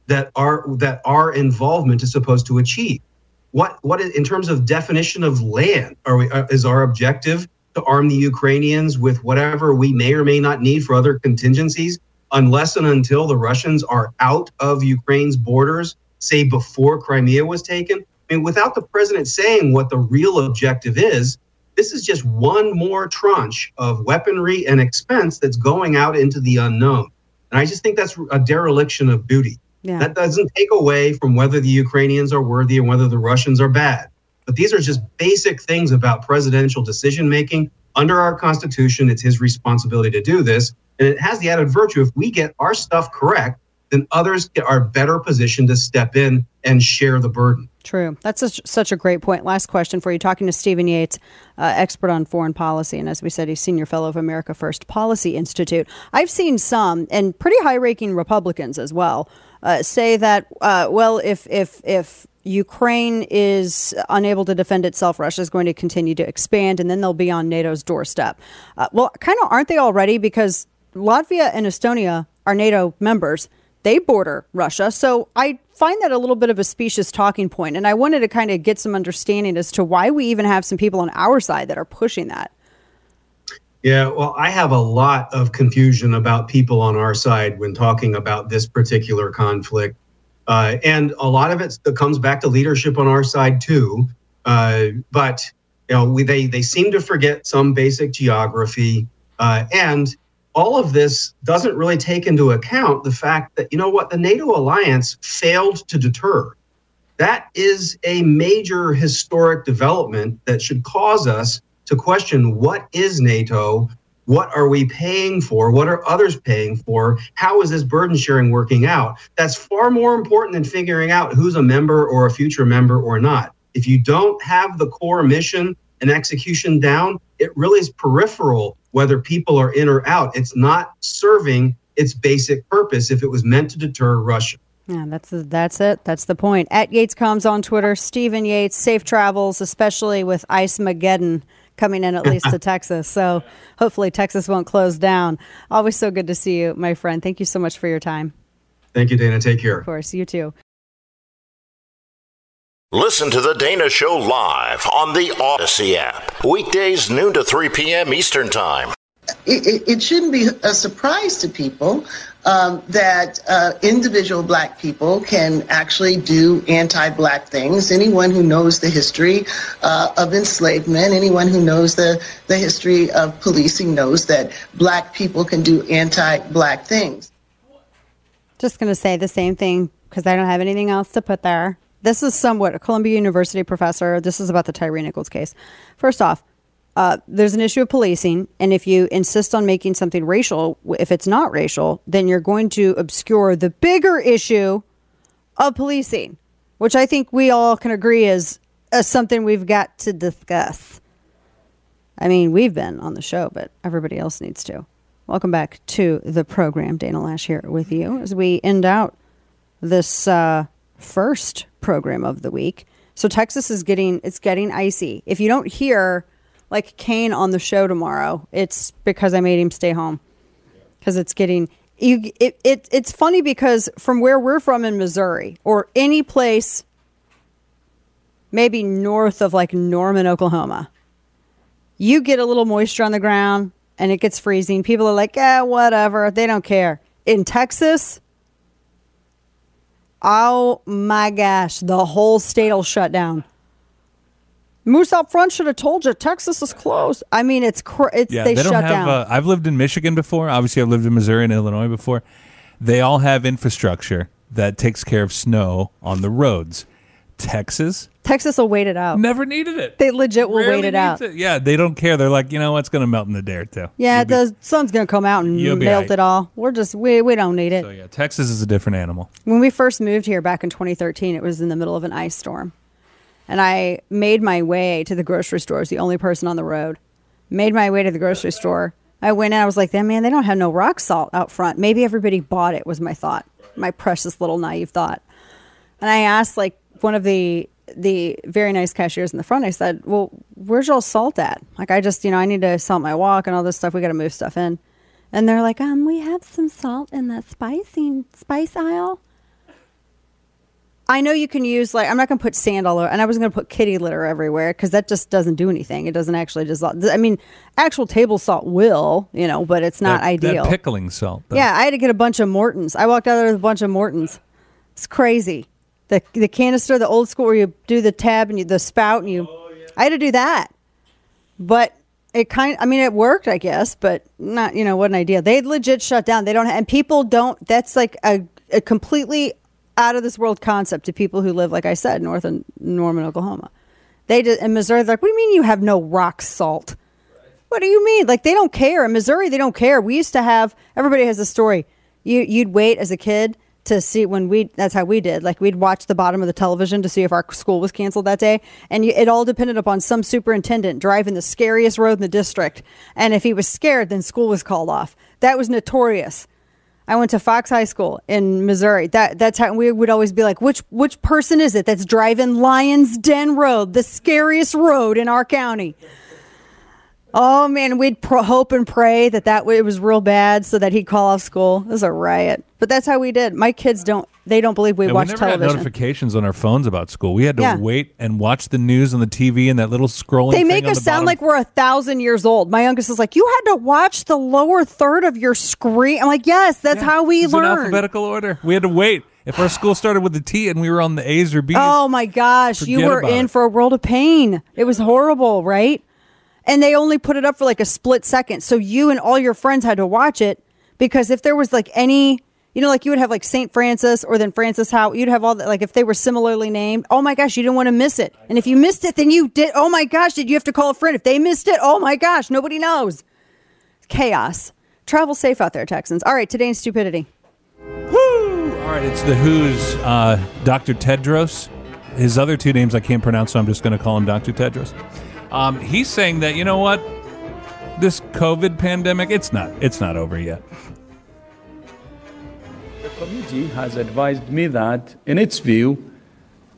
that our that our involvement is supposed to achieve what what in terms of definition of land are we uh, is our objective to arm the Ukrainians with whatever we may or may not need for other contingencies unless and until the Russians are out of Ukraine's borders say before Crimea was taken? I mean without the president saying what the real objective is this is just one more tranche of weaponry and expense that's going out into the unknown. And I just think that's a dereliction of duty Yeah. that doesn't take away from whether the Ukrainians are worthy and whether the Russians are bad. But these are just basic things about presidential decision making. Under our Constitution, it's his responsibility to do this. And it has the added virtue if we get our stuff correct, then others get are better positioned to step in and share the burden. True. That's such, such a great point. Last question for you. Talking to Stephen Yates, uh, expert on foreign policy, and as we said, he's senior fellow of America First Policy Institute. I've seen some, and pretty high-ranking Republicans as well, uh, say that uh, well, if if if Ukraine is unable to defend itself, Russia is going to continue to expand, and then they'll be on NATO's doorstep. Uh, well, kind of aren't they already? Because Latvia and Estonia are NATO members. They border Russia. So I find that a little bit of a specious talking point, and I wanted to kind of get some understanding as to why we even have some people on our side that are pushing that. Yeah, well, I have a lot of confusion about people on our side when talking about this particular conflict. Uh, and a lot of it comes back to leadership on our side, too. Uh, but you know, we, they, they seem to forget some basic geography. Uh, and all of this doesn't really take into account the fact that, you know what, the NATO alliance failed to deter. That is a major historic development that should cause us to question what is NATO? What are we paying for? What are others paying for? How is this burden sharing working out? That's far more important than figuring out who's a member or a future member or not. If you don't have the core mission and execution down, it really is peripheral whether people are in or out. It's not serving its basic purpose if it was meant to deter Russia. Yeah, that's that's it. That's the point. At Yates Comms on Twitter. Stephen Yates, safe travels, especially with Ice Mageddon coming in at least to Texas. So hopefully Texas won't close down. Always so good to see you, my friend. Thank you so much for your time. Thank you, Dana. Take care. Of course, you too. Listen to The Dana Show live on the Audacy app. Weekdays, noon to 3 p.m. Eastern Time. It, it, it shouldn't be a surprise to people um, that uh, individual black people can actually do anti-black things. Anyone who knows the history uh, of enslavement, anyone who knows the, the history of policing knows that black people can do anti-black things. Just going to say the same thing because I don't have anything else to put there. This is somewhat a Columbia University professor. This is about the Tyre Nichols case. First off, uh, there's an issue of policing, and if you insist on making something racial, if it's not racial, then you're going to obscure the bigger issue of policing, which I think we all can agree is, is something we've got to discuss. I mean, we've been on the show, but everybody else needs to. Welcome back to the program. Dana Loesch here with you as we end out this uh, first program of the week. So Texas is getting it's getting icy. If you don't hear like Kane on the show tomorrow, it's because I made him stay home because it's getting you. It, it it's funny because from where we're from in Missouri or any place, maybe north of like Norman, Oklahoma, you get a little moisture on the ground and it gets freezing. People are like, yeah, whatever. They don't care. In Texas, oh my gosh, the whole state will shut down. Moose out front should have told you Texas is closed. I mean, it's cr- it's Yeah, they, they, don't shut have. down. Uh, I've lived in Michigan before. Obviously, I've lived in Missouri and Illinois before. They all have infrastructure that takes care of snow on the roads. Texas Texas will wait it out. never needed it. They legit will Rarely wait it out. it. Yeah, they don't care. They're like, you know what's going to melt in a day or two. Yeah, the sun's gonna come out and melt aight. it all. We're just we we don't need it. So yeah, Texas is a different animal. When we first moved here back in 2013, it was in the middle of an ice storm. And I made my way to the grocery store. I was the only person on the road. Made my way to the grocery store. I went in, I was like, "That man, they don't have no rock salt out front. Maybe everybody bought it," was my thought. My precious little naive thought. And I asked like one of the the very nice cashiers in the front, I said, Well, where's y'all salt at? Like I just, you know, I need to salt my walk and all this stuff. We gotta move stuff in. And they're like, um, we have some salt in the spicing spice aisle. I know you can use like I'm not gonna put sand all over, and I wasn't gonna put kitty litter everywhere because that just doesn't do anything. It doesn't actually dissolve. I mean, actual table salt will, you know, but it's not That- ideal. That pickling salt. though. Yeah, I had to get a bunch of Mortons. I walked out there with a bunch of Mortons. It's crazy. The the canister, the old school where you do the tab and you the spout and you. Oh, yeah. I had to do that, but it kind. I mean, it worked, I guess, but not. You know, what an idea. They legit shut down. They don't, have, and people don't. That's like a, a completely out of this world concept to people who live, like I said, north of Norman, Oklahoma. They did in Missouri. They're like, what do you mean you have no rock salt? What do you mean? Like they don't care. In Missouri, they don't care. We used to have everybody has a story. You you'd wait as a kid to see when we that's how we did. Like we'd watch the bottom of the television to see if our school was canceled that day, and you, it all depended upon some superintendent driving the scariest road in the district. And if he was scared, then school was called off. That was notorious. I went to Fox High School in Missouri. That that's how we would always be like, which which person is it that's driving Lions Den Road, the scariest road in our county? Oh man, we'd pro- hope and pray that that it was real bad, so that he'd call off school. It was a riot, but that's how we did. My kids don't; they don't believe we Yeah, watch we never got television. notifications on our phones about school. We had to Yeah. wait and watch the news on the TV and that little scrolling. They make us the sound bottom. like we're a thousand years old. My youngest is like, "You had to watch the lower third of your screen." I'm like, "Yes, that's how we learn." alphabetical order. We had to wait. If our school started with the T and we were on the A's or B's, Oh my gosh, you were in it. for a world of pain. It was horrible, right? And they only put it up for like a split second. So you and all your friends had to watch it because if there was like any, you know, like you would have like St. Francis or then Francis Howell, you'd have all that, like if they were similarly named, oh my gosh, you didn't want to miss it. And if you missed it, then you did, oh my gosh, did you have to call a friend? If they missed it, oh my gosh, nobody knows. Chaos. Travel safe out there, Texans. All right, today's stupidity. Woo! All right, it's the WHO's uh, Dr. Tedros. His other two names I can't pronounce, so I'm just going to call him Dr. Tedros. Um, he's saying that you know what, this COVID pandemic, it's not, it's not over yet. The committee has advised me that, in its view,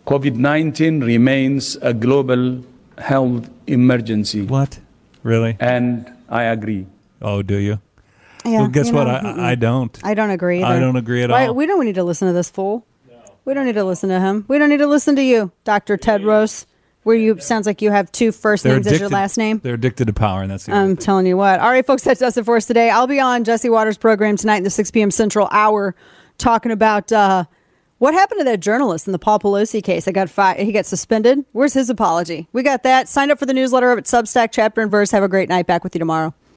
COVID 19 remains a global health emergency. What? Really? And I agree. Oh, do you? Yeah, well, guess you what? I. I don't. I don't agree. I don't agree at Why- all. We don't need to listen to this fool. We don't need to listen to him. We don't need to listen to you, Doctor Tedros. Where you sounds like you have two first They're names as your addicted- last name. They're addicted to power, and that's the I'm telling you what. All right, folks, that does it for us today. I'll be on Jesse Watters' program tonight in the 6 p.m. Central Hour, talking about uh, what happened to that journalist in the Paul Pelosi case. I got fi- he got suspended. Where's his apology? We got that. Sign up for the newsletter of at Substack, chapter and verse. Have a great night. Back with you tomorrow.